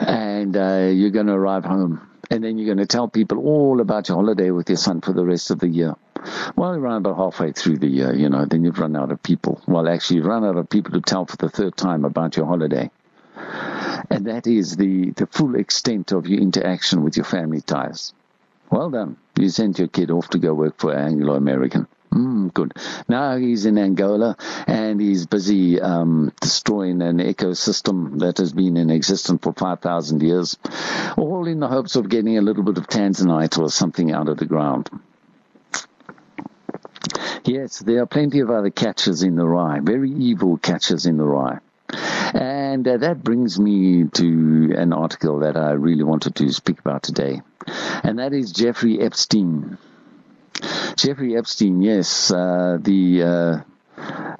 and uh, you're going to arrive home. And then you're going to tell people all about your holiday with your son for the rest of the year. Well, around about halfway through the year, you know, then you've run out of people. Well, actually, you've run out of people to tell for the third time about your holiday. And that is the, the full extent of your interaction with your family ties. Well done. You sent your kid off to go work for Anglo American. Mm, good. Now he's in Angola and he's busy um, destroying an ecosystem that has been in existence for 5,000 years, all in the hopes of getting a little bit of tanzanite or something out of the ground. Yes, there are plenty of other catches in the rye, very evil catches in the rye. And uh, that brings me to an article that I really wanted to speak about today, and that is Jeffrey Epstein. Jeffrey Epstein, yes, uh, the uh,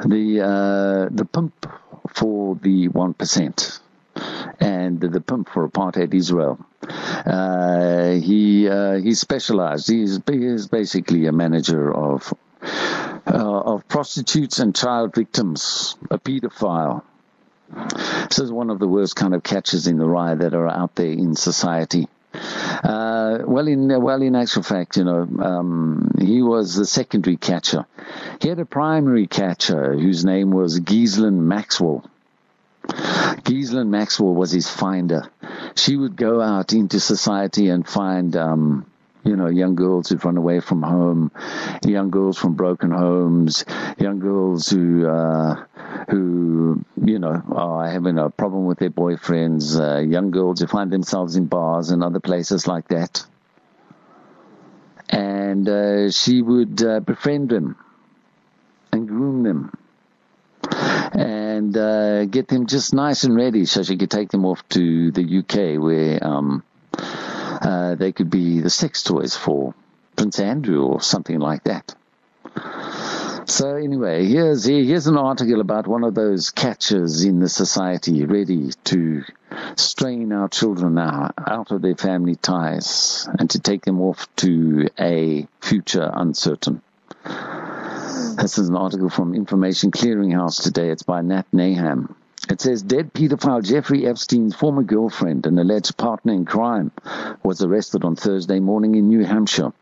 the uh, the pimp for the one percent, and the pimp for apartheid Israel. Uh, he uh, he specialized. He's, he is basically a manager of uh, of prostitutes and child victims, a pedophile. This is one of the worst kind of catches in the rye that are out there in society. Uh, well, in well, in actual fact, you know, um, he was the secondary catcher. He had a primary catcher whose name was Ghislaine Maxwell. Ghislaine Maxwell was his finder. She would go out into society and find um, you know, young girls who've run away from home, young girls from broken homes, young girls who, uh, who, you know, are having a problem with their boyfriends, uh, young girls who find themselves in bars and other places like that. And uh, she would uh, befriend them and groom them and uh, get them just nice and ready so she could take them off to the UK where um, uh, they could be the sex toys for Prince Andrew or something like that. So anyway, here's here's an article about one of those catchers in the society ready to strain our children out, out of their family ties and to take them off to a future uncertain. This is an article from Information Clearinghouse today. It's by Nat Naham. It says dead pedophile Jeffrey Epstein's former girlfriend and alleged partner in crime was arrested on Thursday morning in New Hampshire.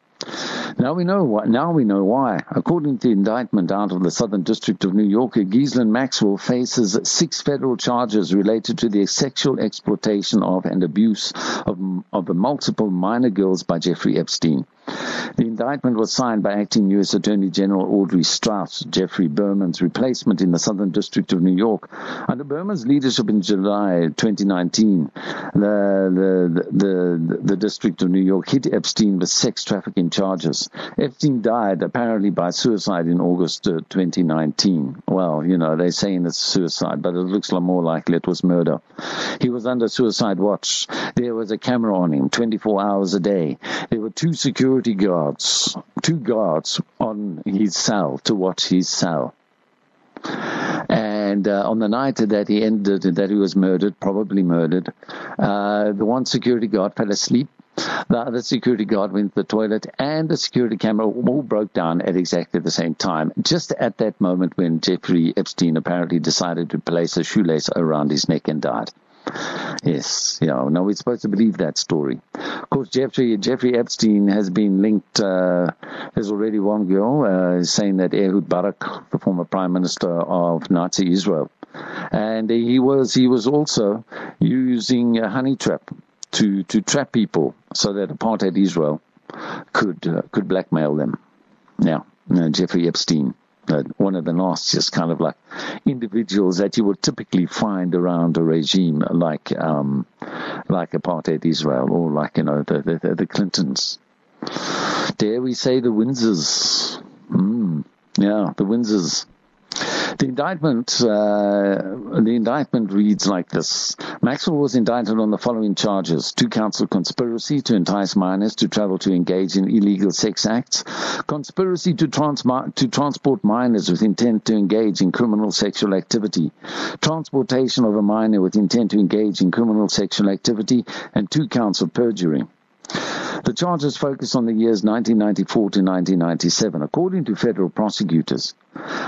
Now we know why. Now we know why. According to the indictment out of the Southern District of New York, Ghislaine Maxwell faces six federal charges related to the sexual exploitation of and abuse of, of multiple minor girls by Jeffrey Epstein. The indictment was signed by acting U.S. Attorney General Audrey Strauss, Geoffrey Berman's replacement in the Southern District of New York. Under Berman's leadership in July 2019, the, the, the, the District of New York hit Epstein with sex trafficking charges. Epstein died apparently by suicide in August uh, 2019. Well, you know, they're saying it's suicide, but it looks more likely it was murder. He was under suicide watch. There was a camera on him 24 hours a day. There were two security guards, two guards on his cell to watch his cell. And uh, on the night that he ended, that he was murdered, probably murdered, uh, the one security guard fell asleep the other security guard went to the toilet and the security camera all broke down at exactly the same time. Just at that moment when Jeffrey Epstein apparently decided to place a shoelace around his neck and died. Yes, yeah. Now we're supposed to believe that story. Of course, Jeffrey Jeffrey Epstein has been linked. Uh, there's already one girl uh, saying that Ehud Barak, the former prime minister of Nazi Israel, and he was he was also using a honey trap to to trap people so that apartheid Israel could uh, could blackmail them. Now, uh, Jeffrey Epstein, one of the nastiest kind of like individuals that you would typically find around a regime like um, like apartheid Israel or like you know the the, the Clintons. Dare we say the Windsors? Mm, yeah, the Windsors. The indictment, uh, the indictment reads like this: Maxwell was indicted on the following charges: two counts of conspiracy to entice minors to travel to engage in illegal sex acts, conspiracy to, trans- to transport minors with intent to engage in criminal sexual activity, transportation of a minor with intent to engage in criminal sexual activity, and two counts of perjury. The charges focus on the years 1994 to 1997. According to federal prosecutors,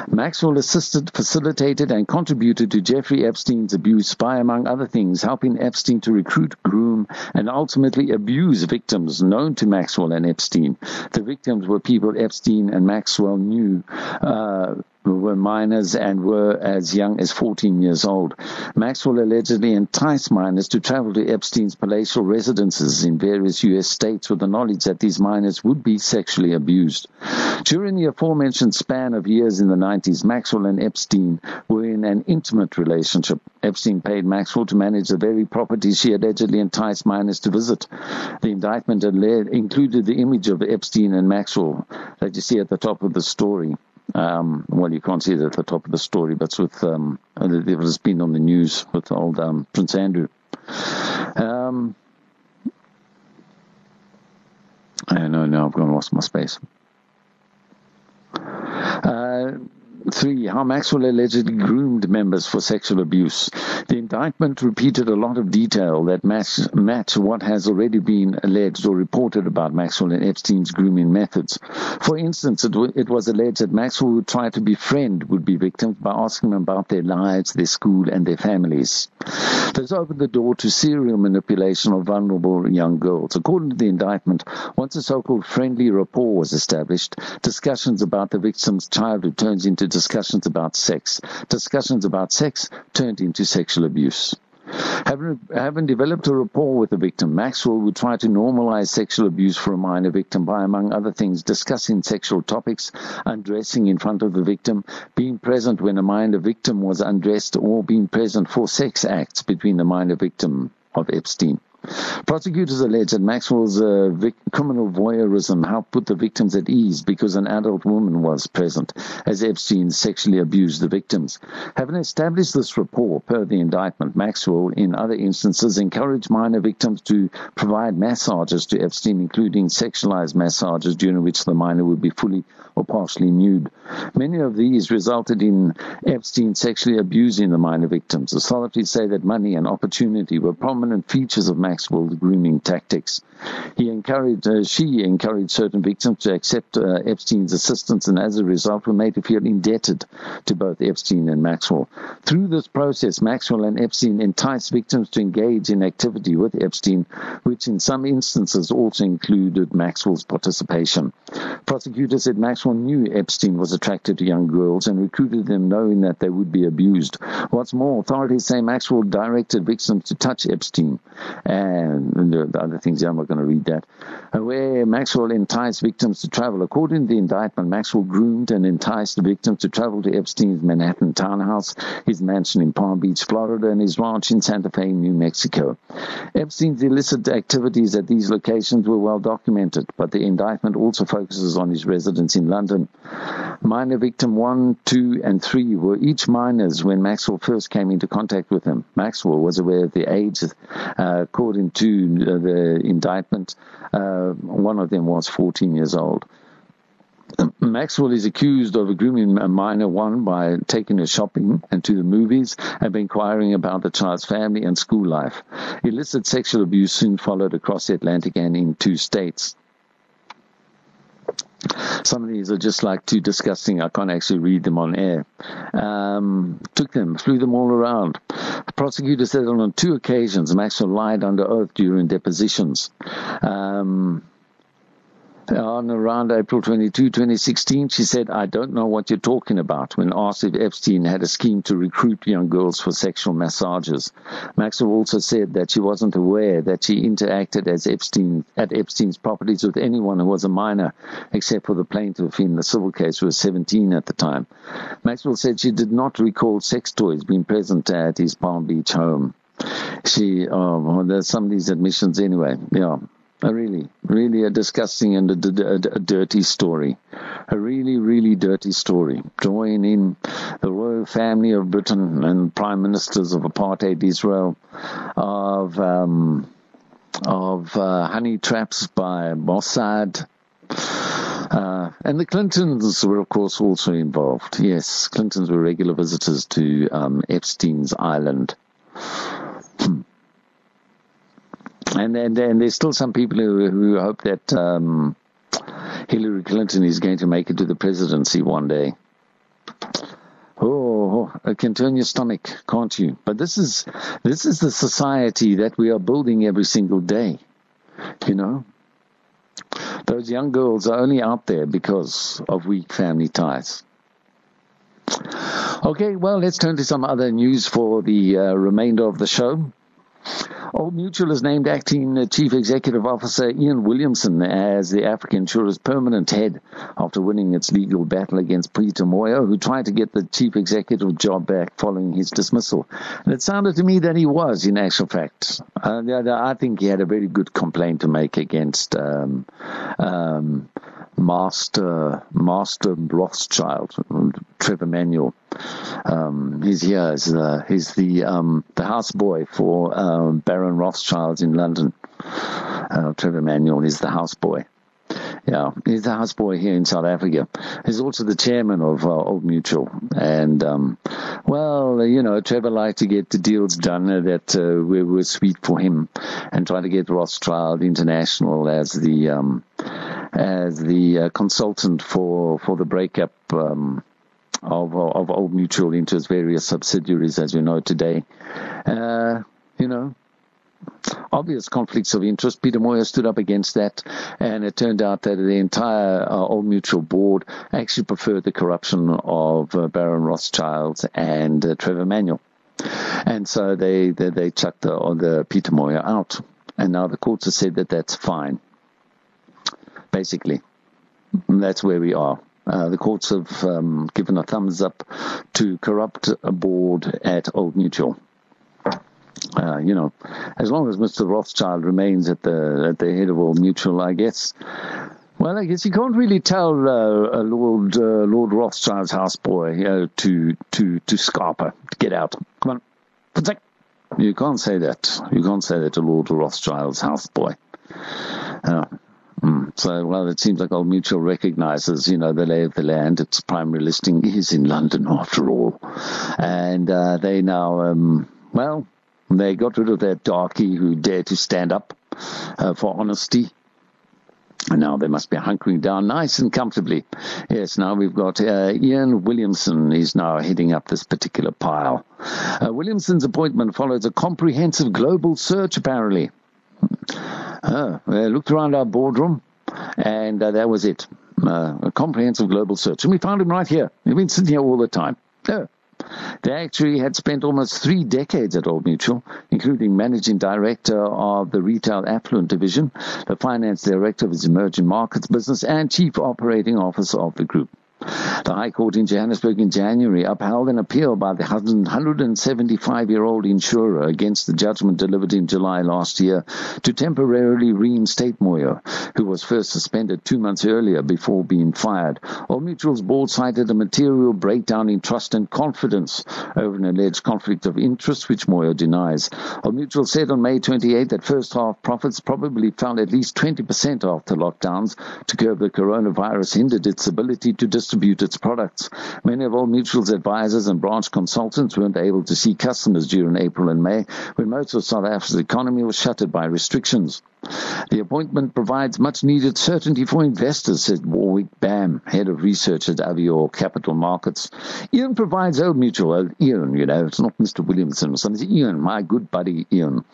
Maxwell assisted, facilitated, and contributed to Jeffrey Epstein's abuse by, among other things, helping Epstein to recruit, groom, and ultimately abuse victims known to Maxwell and Epstein. The victims were people Epstein and Maxwell knew uh, were minors and were as young as 14 years old. Maxwell allegedly enticed minors to travel to Epstein's palatial residences in various U.S. states with the knowledge that these minors would be sexually abused. During the aforementioned span of years in the 90s, Maxwell and Epstein were in an intimate relationship. Epstein paid Maxwell to manage the very properties she allegedly enticed minors to visit. The indictment included the image of Epstein and Maxwell that you see at the top of the story. Um, well, you can't see it at the top of the story, but it's with um, it has been on the news with old um, Prince Andrew. Um, I know now I've gone lost my space. Uh, Three, how Maxwell allegedly groomed members for sexual abuse. The indictment repeated a lot of detail that match, match what has already been alleged or reported about Maxwell and Epstein's grooming methods. For instance, it, w- it was alleged that Maxwell would try to befriend would-be victims by asking them about their lives, their school, and their families. This opened the door to serial manipulation of vulnerable young girls. According to the indictment, once a so-called friendly rapport was established, discussions about the victim's childhood turns into discussions about sex. Discussions about sex turned into sexual abuse. Having, having developed a rapport with the victim, Maxwell would try to normalize sexual abuse for a minor victim by, among other things, discussing sexual topics, undressing in front of the victim, being present when a minor victim was undressed, or being present for sex acts between the minor victim of Epstein. Prosecutors allege that Maxwell's uh, vic- criminal voyeurism helped put the victims at ease because an adult woman was present as Epstein sexually abused the victims. Having established this rapport per the indictment, Maxwell, in other instances, encouraged minor victims to provide massages to Epstein, including sexualized massages during which the minor would be fully or partially nude. Many of these resulted in Epstein sexually abusing the minor victims. Authorities say that money and opportunity were prominent features of Maxwell's grooming tactics. He encouraged, uh, she encouraged certain victims to accept uh, Epstein's assistance, and as a result, were made to feel indebted to both Epstein and Maxwell. Through this process, Maxwell and Epstein enticed victims to engage in activity with Epstein, which in some instances also included Maxwell's participation. Prosecutors said Maxwell knew Epstein was attracted to young girls and recruited them knowing that they would be abused. What's more, authorities say Maxwell directed victims to touch Epstein. And the, the other things, I'm not going to read that. Uh, where Maxwell enticed victims to travel. According to the indictment, Maxwell groomed and enticed the victims to travel to Epstein's Manhattan townhouse, his mansion in Palm Beach, Florida, and his ranch in Santa Fe, New Mexico. Epstein's illicit activities at these locations were well documented, but the indictment also focuses on his residence in London. Minor victim 1, 2, and 3 were each minors when Maxwell first came into contact with them. Maxwell was aware of the age, uh, according to the indictment. Uh, one of them was 14 years old. Maxwell is accused of grooming a minor one by taking her shopping and to the movies and inquiring about the child's family and school life. Illicit sexual abuse soon followed across the Atlantic and in two states. Some of these are just like too disgusting. I can't actually read them on air. Um, took them, flew them all around. The prosecutor said on two occasions Maxwell lied under oath during depositions. Um, on around April 22, 2016, she said, I don't know what you're talking about when asked if Epstein had a scheme to recruit young girls for sexual massages. Maxwell also said that she wasn't aware that she interacted as Epstein, at Epstein's properties with anyone who was a minor, except for the plaintiff in the civil case who was 17 at the time. Maxwell said she did not recall sex toys being present at his Palm Beach home. She, uh, well, there's some of these admissions anyway. Yeah. A really, really a disgusting and a, a, a, dirty story. A really, really dirty story. Drawing in the royal family of Britain and prime ministers of apartheid Israel, of um, of uh, honey traps by Mossad. Uh, and the Clintons were, of course, also involved. Yes, Clintons were regular visitors to um, Epstein's Island. And then, then there's still some people who, who hope that um, Hillary Clinton is going to make it to the presidency one day. Oh, it can turn your stomach, can't you? But this is this is the society that we are building every single day. You know, those young girls are only out there because of weak family ties. Okay, well, let's turn to some other news for the uh, remainder of the show. Old Mutual has named acting Chief Executive Officer Iain Williamson as the African Insurer's permanent head after winning its legal battle against Peter Moyo, who tried to get the Chief Executive job back following his dismissal. And it sounded to me that he was, in actual fact. Uh, I think he had a very good complaint to make against um, um, Master Master Rothschild, Trevor Manuel. Um, he's here. He's, uh, he's the um, the houseboy for um, Baron Rothschild in London. Uh, Trevor Manuel is the houseboy. Yeah, he's the houseboy here in South Africa. He's also the chairman of uh, Old Mutual. And, um, well, you know, Trevor liked to get the deals done that uh, were, were sweet for him and try to get Rothschild International as the, um, as the uh, consultant for, for the breakup, um, of, of Old Mutual into its various subsidiaries, as you know today. Uh, you know, obvious conflicts of interest. Peter Moyo stood up against that, and it turned out that the entire uh, Old Mutual board actually preferred the corruption of uh, Baron Rothschild and uh, Trevor Manuel. And so they, they, they chucked the, the Peter Moyo out. And now the courts have said that that's fine. Basically, that's where we are. Uh, the courts have um, given a thumbs up to corrupt a board at Old Mutual. Uh, you know, as long as Mr. Rothschild remains at the at the head of Old Mutual, I guess. Well, I guess you can't really tell uh, Lord uh, Lord Rothschild's houseboy uh, to to to Scarpa to get out. Come on. You can't say that. You can't say that to Lord Rothschild's houseboy. Mm, so, well, it seems like Old Mutual recognizes, you know, the lay of the land. Its primary listing is in London, after all, and uh, they now, um, well, they got rid of that darky who dared to stand up uh, for honesty. And now they must be hunkering down nice and comfortably. Yes, now we've got uh, Iain Williamson. He's now heading up this particular pile. Uh, Williamson's appointment follows a comprehensive global search, apparently. Uh, we looked around our boardroom, and uh, that was it. Uh, a comprehensive global search. And we found him right here. He's been sitting here all the time. Oh, they actually had spent almost three decades at Old Mutual, including managing director of the retail affluent division, the finance director of its emerging markets business, and chief operating officer of the group. The High Court in Johannesburg in January upheld an appeal by the 175-year-old insurer against the judgment delivered in July last year to temporarily reinstate Moyo, who was first suspended two months earlier before being fired. Old Mutual's board cited a material breakdown in trust and confidence over an alleged conflict of interest, which Moyo denies. Old Mutual said on May 28 that first half profits probably fell at least 20% after lockdowns to curb the coronavirus hindered its ability to distribute its products. Many of Old Mutual's advisors and branch consultants weren't able to see customers during April and May when most of South Africa's economy was shuttered by restrictions. The appointment provides much needed certainty for investors, said Warwick Bam, head of research at Avior Capital Markets. Iain provides Old Mutual, uh, Iain, you know, it's not Mr. Williamson or something, it's Iain, my good buddy Iain.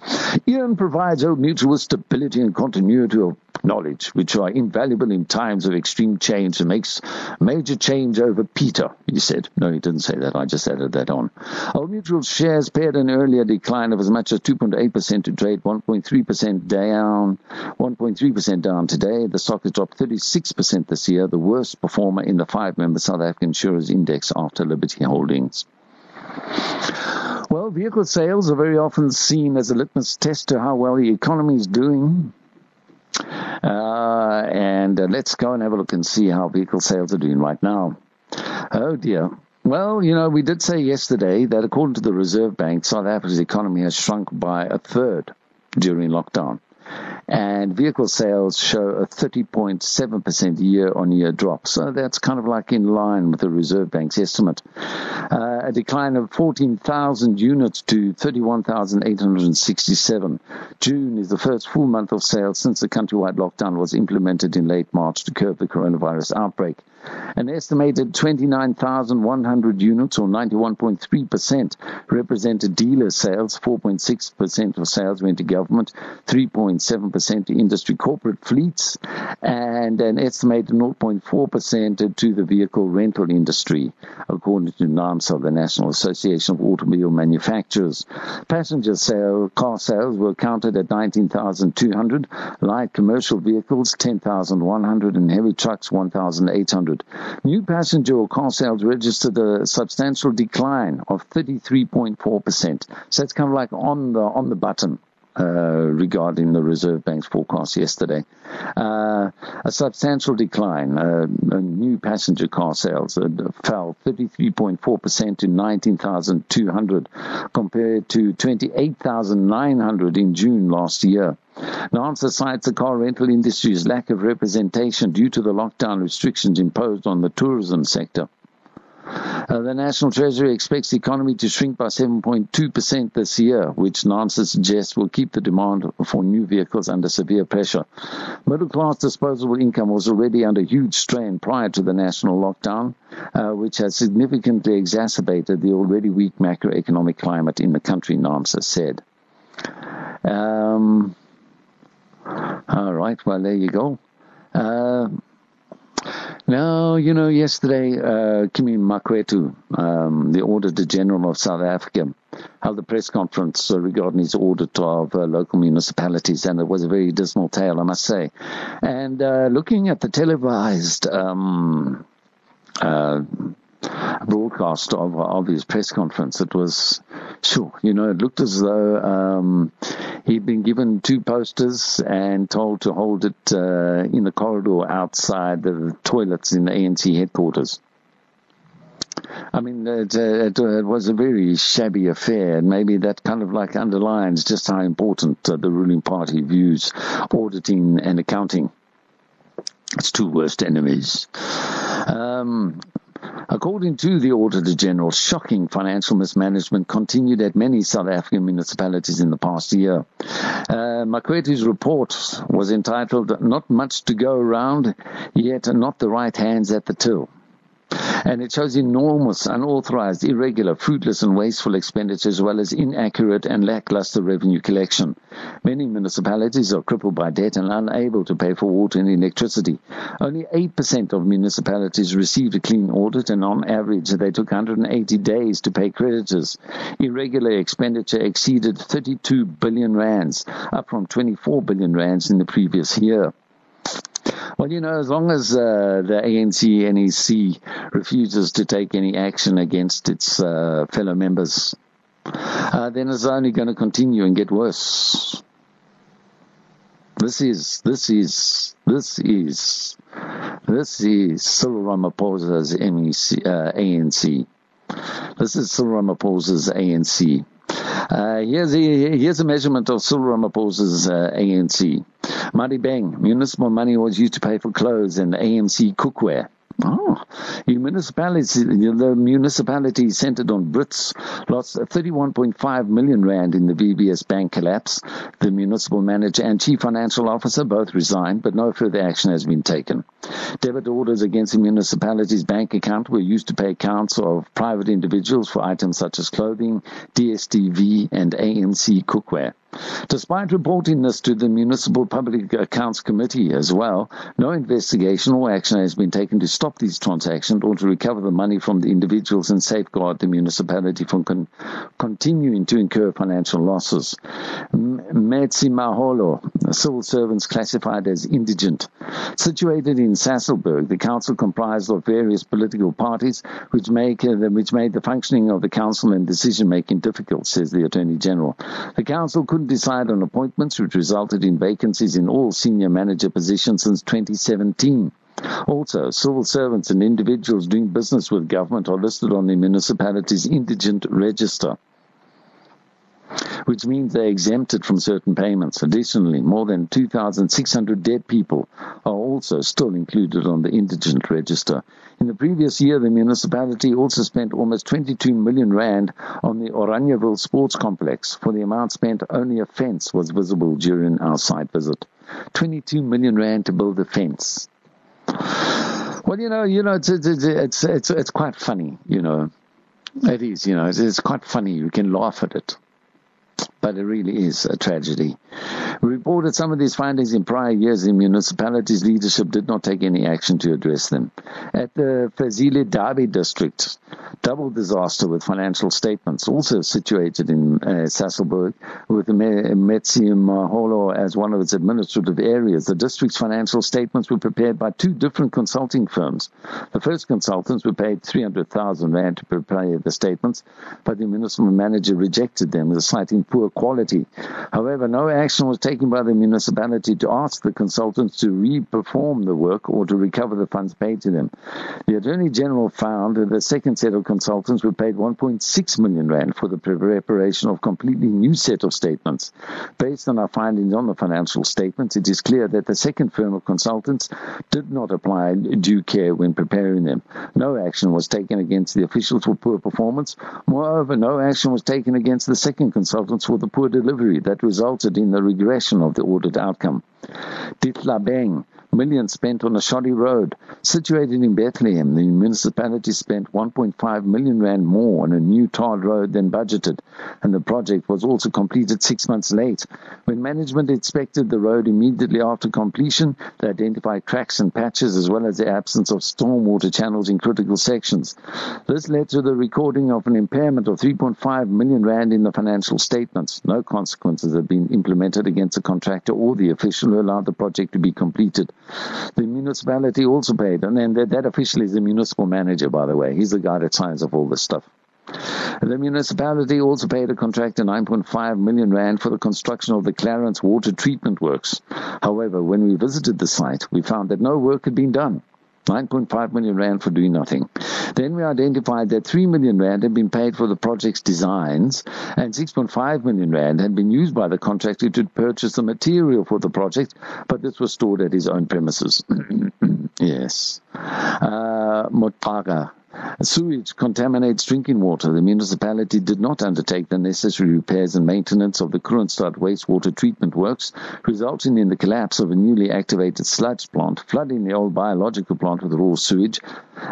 Iain provides Old Mutual with stability and continuity of knowledge, which are invaluable in times of extreme change and makes major change over Peter, he said. No, he didn't say that. I just added that on. Old Mutual shares pared an earlier decline of as much as 2.8% to trade 1.3% down, 1.3% down today. The stock has dropped 36% this year, the worst performer in the five-member South African Insurers Index after Liberty Holdings. Well, vehicle sales are very often seen as a litmus test to how well the economy is doing. Uh, and uh, let's go and have a look and see how vehicle sales are doing right now. Oh dear. Well, you know, we did say yesterday that according to the Reserve Bank, South Africa's economy has shrunk by a third during lockdown and vehicle sales show a 30.7% year-on-year drop. So that's kind of like in line with the Reserve Bank's estimate. Uh, a decline of 14,000 units to 31,867. June is the first full month of sales since the countrywide lockdown was implemented in late March to curb the coronavirus outbreak. An estimated 29,100 units, or 91.3%, represented dealer sales. 4.6% of sales went to government. 3.7 0.7% to industry corporate fleets and an estimated 0.4% to the vehicle rental industry, according to NAAMSA, the National Association of Automobile Manufacturers. Passenger sale, car sales were counted at 19,200, light commercial vehicles 10,100, and heavy trucks 1,800. New passenger or car sales registered a substantial decline of 33.4%. So it's kind of like on the on the button. Uh, regarding the Reserve Bank's forecast yesterday. Uh, a substantial decline. Uh, new passenger car sales fell 33.4% to 19,200 compared to 28,900 in June last year. NAAMSA cites the car rental industry's lack of representation due to the lockdown restrictions imposed on the tourism sector. Uh, the National Treasury expects the economy to shrink by 7.2% this year, which NAAMSA suggests will keep the demand for new vehicles under severe pressure. Middle class disposable income was already under huge strain prior to the national lockdown, uh, which has significantly exacerbated the already weak macroeconomic climate in the country, NAAMSA said. Um, all right, well, there you go. Uh, now, you know, yesterday, uh, Kimi Makwetu, um, the Auditor General of South Africa, held a press conference uh, regarding his audit of uh, local municipalities, and it was a very dismal tale, I must say. And uh, looking at the televised um, uh, broadcast of, of his press conference, it was, sure, you know, it looked as though um, he'd been given two posters and told to hold it uh, in the corridor outside the toilets in the ANC headquarters. I mean, it, it, it, was a very shabby affair, and maybe that kind of like underlines just how important uh, the ruling party views auditing and accounting. It's two worst enemies. Um, According to the Auditor General, shocking financial mismanagement continued at many South African municipalities in the past year. Uh, report was entitled Not Much to Go Around, Yet Not the Right Hands at the Till and it shows enormous, unauthorized, irregular, fruitless and wasteful expenditure as well as inaccurate and lackluster revenue collection. Many municipalities are crippled by debt and unable to pay for water and electricity. Only 8% of municipalities received a clean audit and on average they took 180 days to pay creditors. Irregular expenditure exceeded 32 billion rands, up from 24 billion rands in the previous year. Well, you know, as long as uh, the ANC NEC refuses to take any action against its uh, fellow members, uh, then it's only going to continue and get worse. This is, this is, this is, this is Cyril Ramaphosa's MEC, uh, ANC. This is Cyril Ramaphosa's ANC. Uh, here's, a, here's a measurement of Cyril Ramaphosa's uh, ANC. Bang, municipal money was used to pay for clothes and AMC cookware. Oh, the municipality, the municipality centered on Brits lost 31.5 million rand in the VBS bank collapse. The municipal manager and chief financial officer both resigned, but no further action has been taken. Debit orders against the municipality's bank account were used to pay accounts of private individuals for items such as clothing, DSTV, and AMC cookware. Despite reporting this to the Municipal Public Accounts Committee as well, no investigation or action has been taken to stop these transactions or to recover the money from the individuals and safeguard the municipality from con- continuing to incur financial losses. Metsi Maholo, civil servants classified as indigent. Situated in Sasolburg, the council comprised of various political parties which make uh, which made the functioning of the council and decision making difficult, says the Attorney General. The council could couldn't decide on appointments, which resulted in vacancies in all senior manager positions since 2017. Also, civil servants and individuals doing business with government are listed on the municipality's indigent register which means they're exempted from certain payments. Additionally, more than 2,600 dead people are also still included on the indigent register. In the previous year, the municipality also spent almost 22 million rand on the Oranjeville Sports Complex. For the amount spent, only a fence was visible during our site visit. 22 million rand to build a fence. Well, you know, you know, it's it's it's it's, it's quite funny, you know. It is, you know, it's, it's quite funny. You can laugh at it but it really is a tragedy. We reported some of these findings in prior years. The municipality's leadership did not take any action to address them. At the Fezile Dabi district, double disaster with financial statements, also situated in uh, Sasolburg, with the Metsi Maholo as one of its administrative areas. The district's financial statements were prepared by two different consulting firms. The first consultants were paid 300,000 rand to prepare the statements, but the municipal manager rejected them, citing poor quality. However, no action was taken by the municipality to ask the consultants to re-perform the work or to recover the funds paid to them. The Attorney General found that the second set of consultants were paid 1.6 million rand for the preparation of completely new set of statements. Based on our findings on the financial statements, it is clear that the second firm of consultants did not apply due care when preparing them. No action was taken against the officials for poor performance. Moreover, no action was taken against the second consultants for the poor delivery that resulted in the regression of the ordered outcome. Dihlabeng millions spent on a shoddy road. Situated in Bethlehem, the municipality spent 1.5 million rand more on a new tarred road than budgeted, and the project was also completed six months late. When management inspected the road immediately after completion, they identified cracks and patches as well as the absence of stormwater channels in critical sections. This led to the recording of an impairment of 3.5 million rand in the financial statements. No consequences have been implemented against the contractor or the official who allowed the project to be completed. The municipality also paid, and then that, that official is the municipal manager, by the way. He's the guy that signs off all this stuff. The municipality also paid a contractor 9.5 million rand for the construction of the Clarence water treatment works. However, when we visited the site, we found that no work had been done. 9.5 million rand for doing nothing. Then we identified that 3 million rand had been paid for the project's designs and 6.5 million rand had been used by the contractor to purchase the material for the project, but this was stored at his own premises. yes. Uh, Sewage contaminates drinking water. The municipality did not undertake the necessary repairs and maintenance of the Kroonstad wastewater treatment works, resulting in the collapse of a newly activated sludge plant, flooding the old biological plant with raw sewage.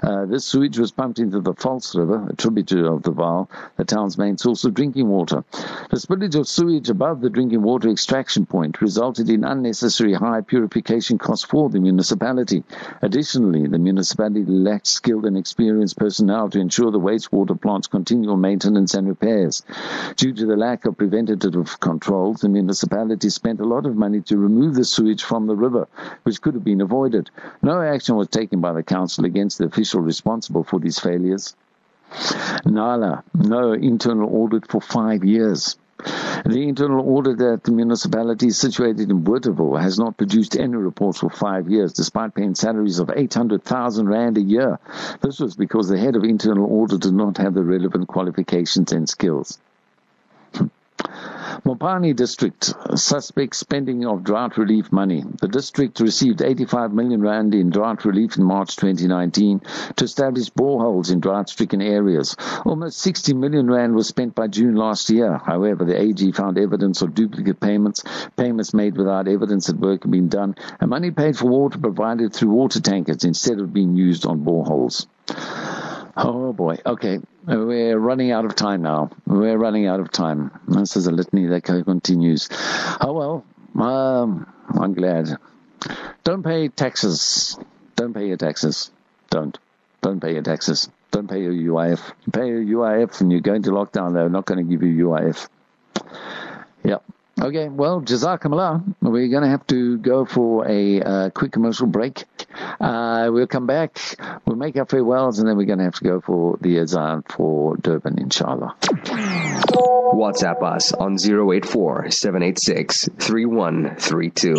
Uh, this sewage was pumped into the Vals River, a tributary of the Vaal, the town's main source of drinking water. The spillage of sewage above the drinking water extraction point resulted in unnecessary high purification costs for the municipality. Additionally, the municipality lacked skilled and experienced personnel to ensure the wastewater plant's continual maintenance and repairs. Due to the lack of preventative controls, the municipality spent a lot of money to remove the sewage from the river, which could have been avoided. No action was taken by the council against the official responsible for these failures. Nala, no internal audit for five years. The internal audit at the municipality situated in Bothaville has not produced any reports for five years, despite paying salaries of 800,000 Rand a year. This was because the head of internal audit did not have the relevant qualifications and skills. Mopani district, suspect spending of drought relief money. The district received 85 million rand in drought relief in March 2019 to establish boreholes in drought-stricken areas. Almost 60 million rand was spent by June last year. However, the AG found evidence of duplicate payments, payments made without evidence that work had been done, and money paid for water provided through water tankers instead of being used on boreholes. Oh boy. Okay. We're running out of time now. We're running out of time. This is a litany that continues. Oh well. Um, I'm glad. Don't pay taxes. Don't pay your taxes. Don't. Don't pay your taxes. Don't pay your UIF. You pay your UIF and you're going to lockdown, they're not going to give you UIF. Yep. Okay, well, Jazakumullah. We're going to have to go for a uh, quick commercial break. Uh, we'll come back, we'll make our farewells, and then we're going to have to go for the Azan for Durban, inshallah. WhatsApp us on 084 786 3132.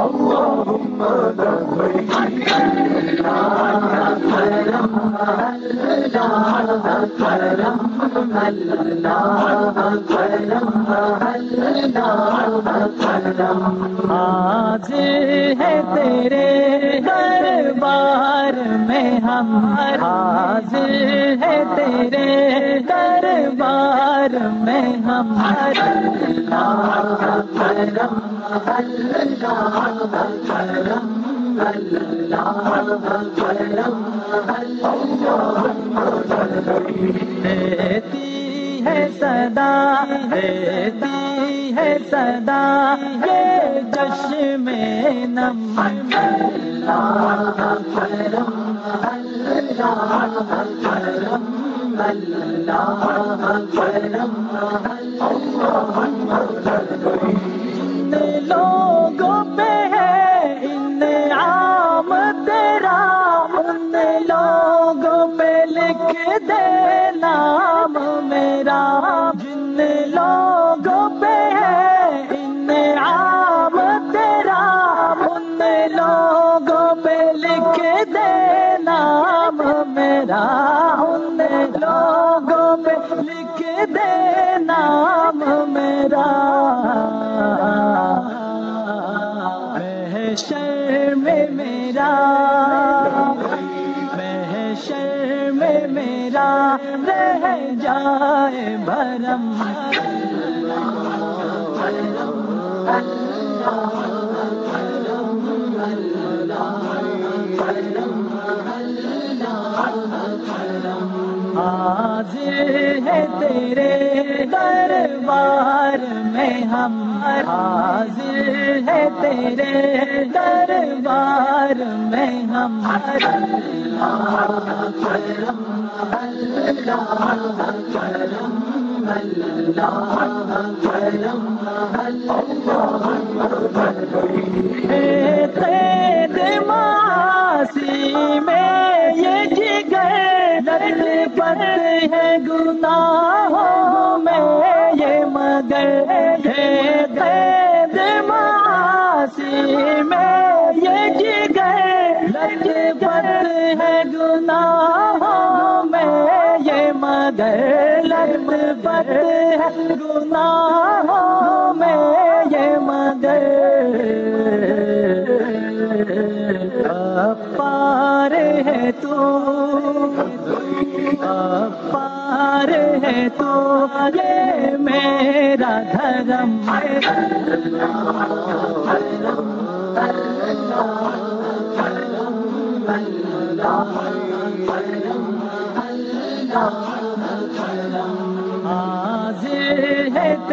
اللهم لبيك حرم الله حرم آج ہے تیرے دربار میں ہم آج ہے تیرے دربار میں ہم اللہ دیتی ہے صدا دیتی ہے صدا یہ جش میں نم۔ में ये जिगर दर्द पर है गुना गुनाहों में ये मगर अपार है तू अपार है तू ये मेरा धर्म हाजिर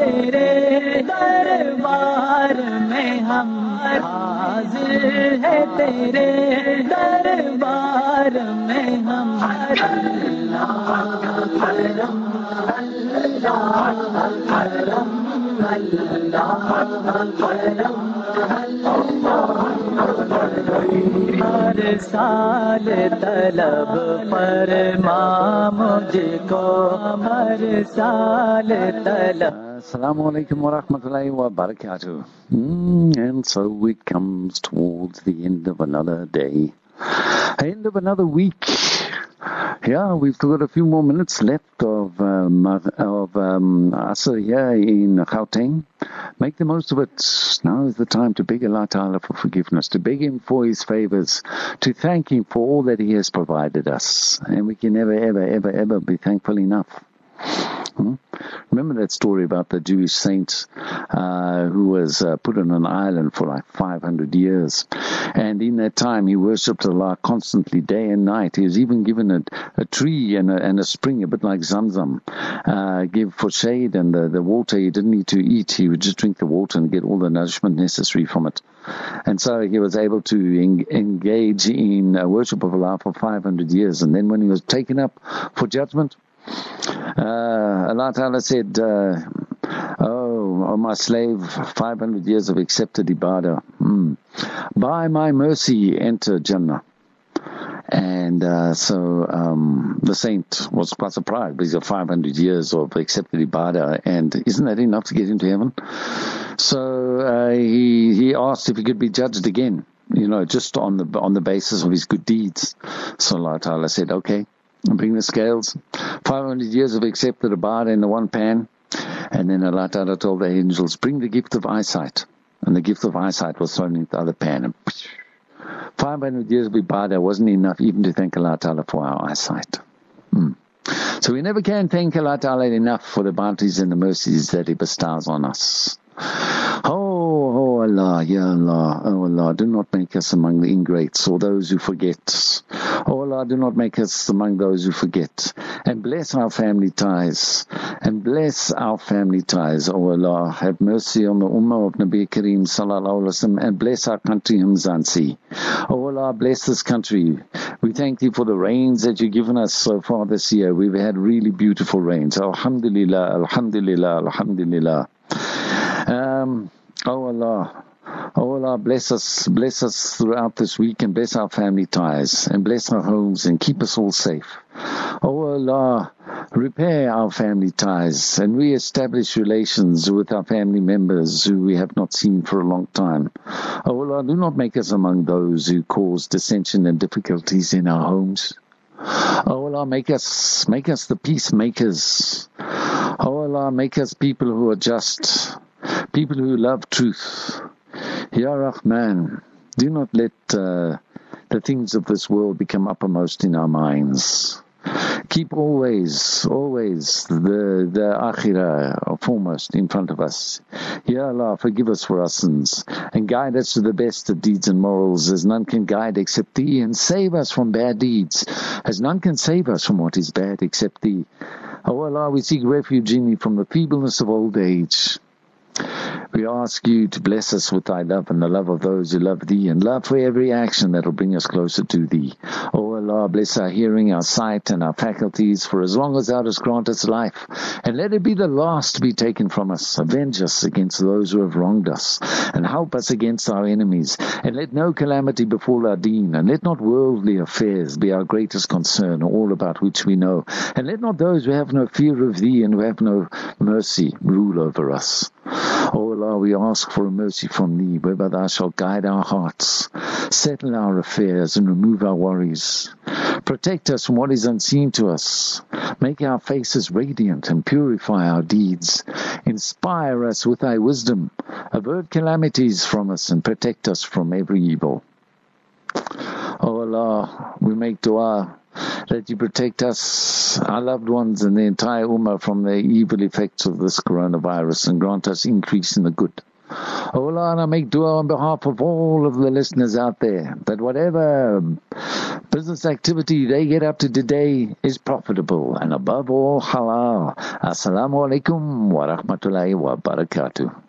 تیرے دربار میں ہم حاضر ہے تیرے دربار میں ہم حرم اللہ حرم اللہ حرم साल तलब पर माँ मुझको हर साल तलब Assalamu alaikum wa rahmatullahi wa barakatuh. Mm, and so it comes towards the end of another day, end of another week. yeah, we've still got a few more minutes left of um, of um, Asr here in Gauteng. Make the most of it. Now is the time to beg Allah Ta'ala for forgiveness, to beg Him for His favors, to thank Him for all that He has provided us. And we can never, ever, ever, ever be thankful enough. Hmm? Remember that story about the Jewish saint uh, who was uh, put on an island for like 500 years. And in that time, he worshipped Allah constantly, day and night. He was even given a, a tree and a, and a spring, a bit like Zamzam, uh, give for shade and the, the water. He didn't need to eat. He would just drink the water and get all the nourishment necessary from it. And so he was able to en- engage in uh, worship of Allah for 500 years. And then when he was taken up for judgment, uh, Allah Ta'ala said, uh, oh, oh, my slave, 500 years of accepted ibadah. Hmm. By my mercy, enter Jannah. And uh, so um, the saint was quite surprised because of 500 years of accepted ibadah, and isn't that enough to get into heaven? So uh, he he asked if he could be judged again. you know, just on the on the basis of his good deeds. So Allah Ta'ala said, okay, bring the scales. 500 years of accepted abad in the one pan. And then Allah Ta'ala told the angels, bring the gift of eyesight. And the gift of eyesight was thrown into the other pan. And 500 years of ibadah wasn't enough even to thank Allah Ta'ala for our eyesight. Hmm. So we never can thank Allah Ta'ala enough for the bounties and the mercies that He bestows on us. Oh, oh Allah, Ya Allah, oh Allah, do not make us among the ingrates or those who forget. Oh Allah, do not make us among those who forget. And bless our family ties. And bless our family ties. Oh Allah, have mercy on the Ummah of Nabi Kareem Sallallahu Alaihi Wasallam and bless our country Mzansi. Oh Allah, bless this country. We thank you for the rains that you've given us so far this year. We've had really beautiful rains. Alhamdulillah, Alhamdulillah, Alhamdulillah. Um, oh Allah, oh Allah, bless us, bless us throughout this week and bless our family ties and bless our homes and keep us all safe. Oh Allah, repair our family ties and re-establish relations with our family members who we have not seen for a long time. Oh Allah, do not make us among those who cause dissension and difficulties in our homes. Oh Allah, make us, make us the peacemakers. Oh Allah, make us people who are just people who love truth. Ya Rahman, do not let uh, the things of this world become uppermost in our minds. Keep always, always the, the akhirah foremost in front of us. Ya Allah, forgive us for our sins and guide us to the best of deeds and morals as none can guide except Thee and save us from bad deeds as none can save us from what is bad except Thee. O Allah, we seek refuge in Thee from the feebleness of old age we ask you to bless us with thy love and the love of those who love thee and love for every action that will bring us closer to thee. O Allah, bless our hearing, our sight and our faculties for as long as thou dost grant us life. And let it be the last to be taken from us. Avenge us against those who have wronged us and help us against our enemies. And let no calamity befall our deen and let not worldly affairs be our greatest concern, all about which we know. And let not those who have no fear of thee and who have no mercy rule over us. O Allah, we ask for a mercy from Thee, whereby Thou shalt guide our hearts, settle our affairs, and remove our worries. Protect us from what is unseen to us. Make our faces radiant and purify our deeds. Inspire us with Thy wisdom. Avert calamities from us and protect us from every evil. O Allah, we make dua that you protect us, our loved ones, and the entire Ummah from the evil effects of this coronavirus and grant us increase in the good. Oh Allah, and I make dua on behalf of all of the listeners out there that whatever business activity they get up to today is profitable and above all halal. Assalamu alaikum wa rahmatullahi wa barakatuh.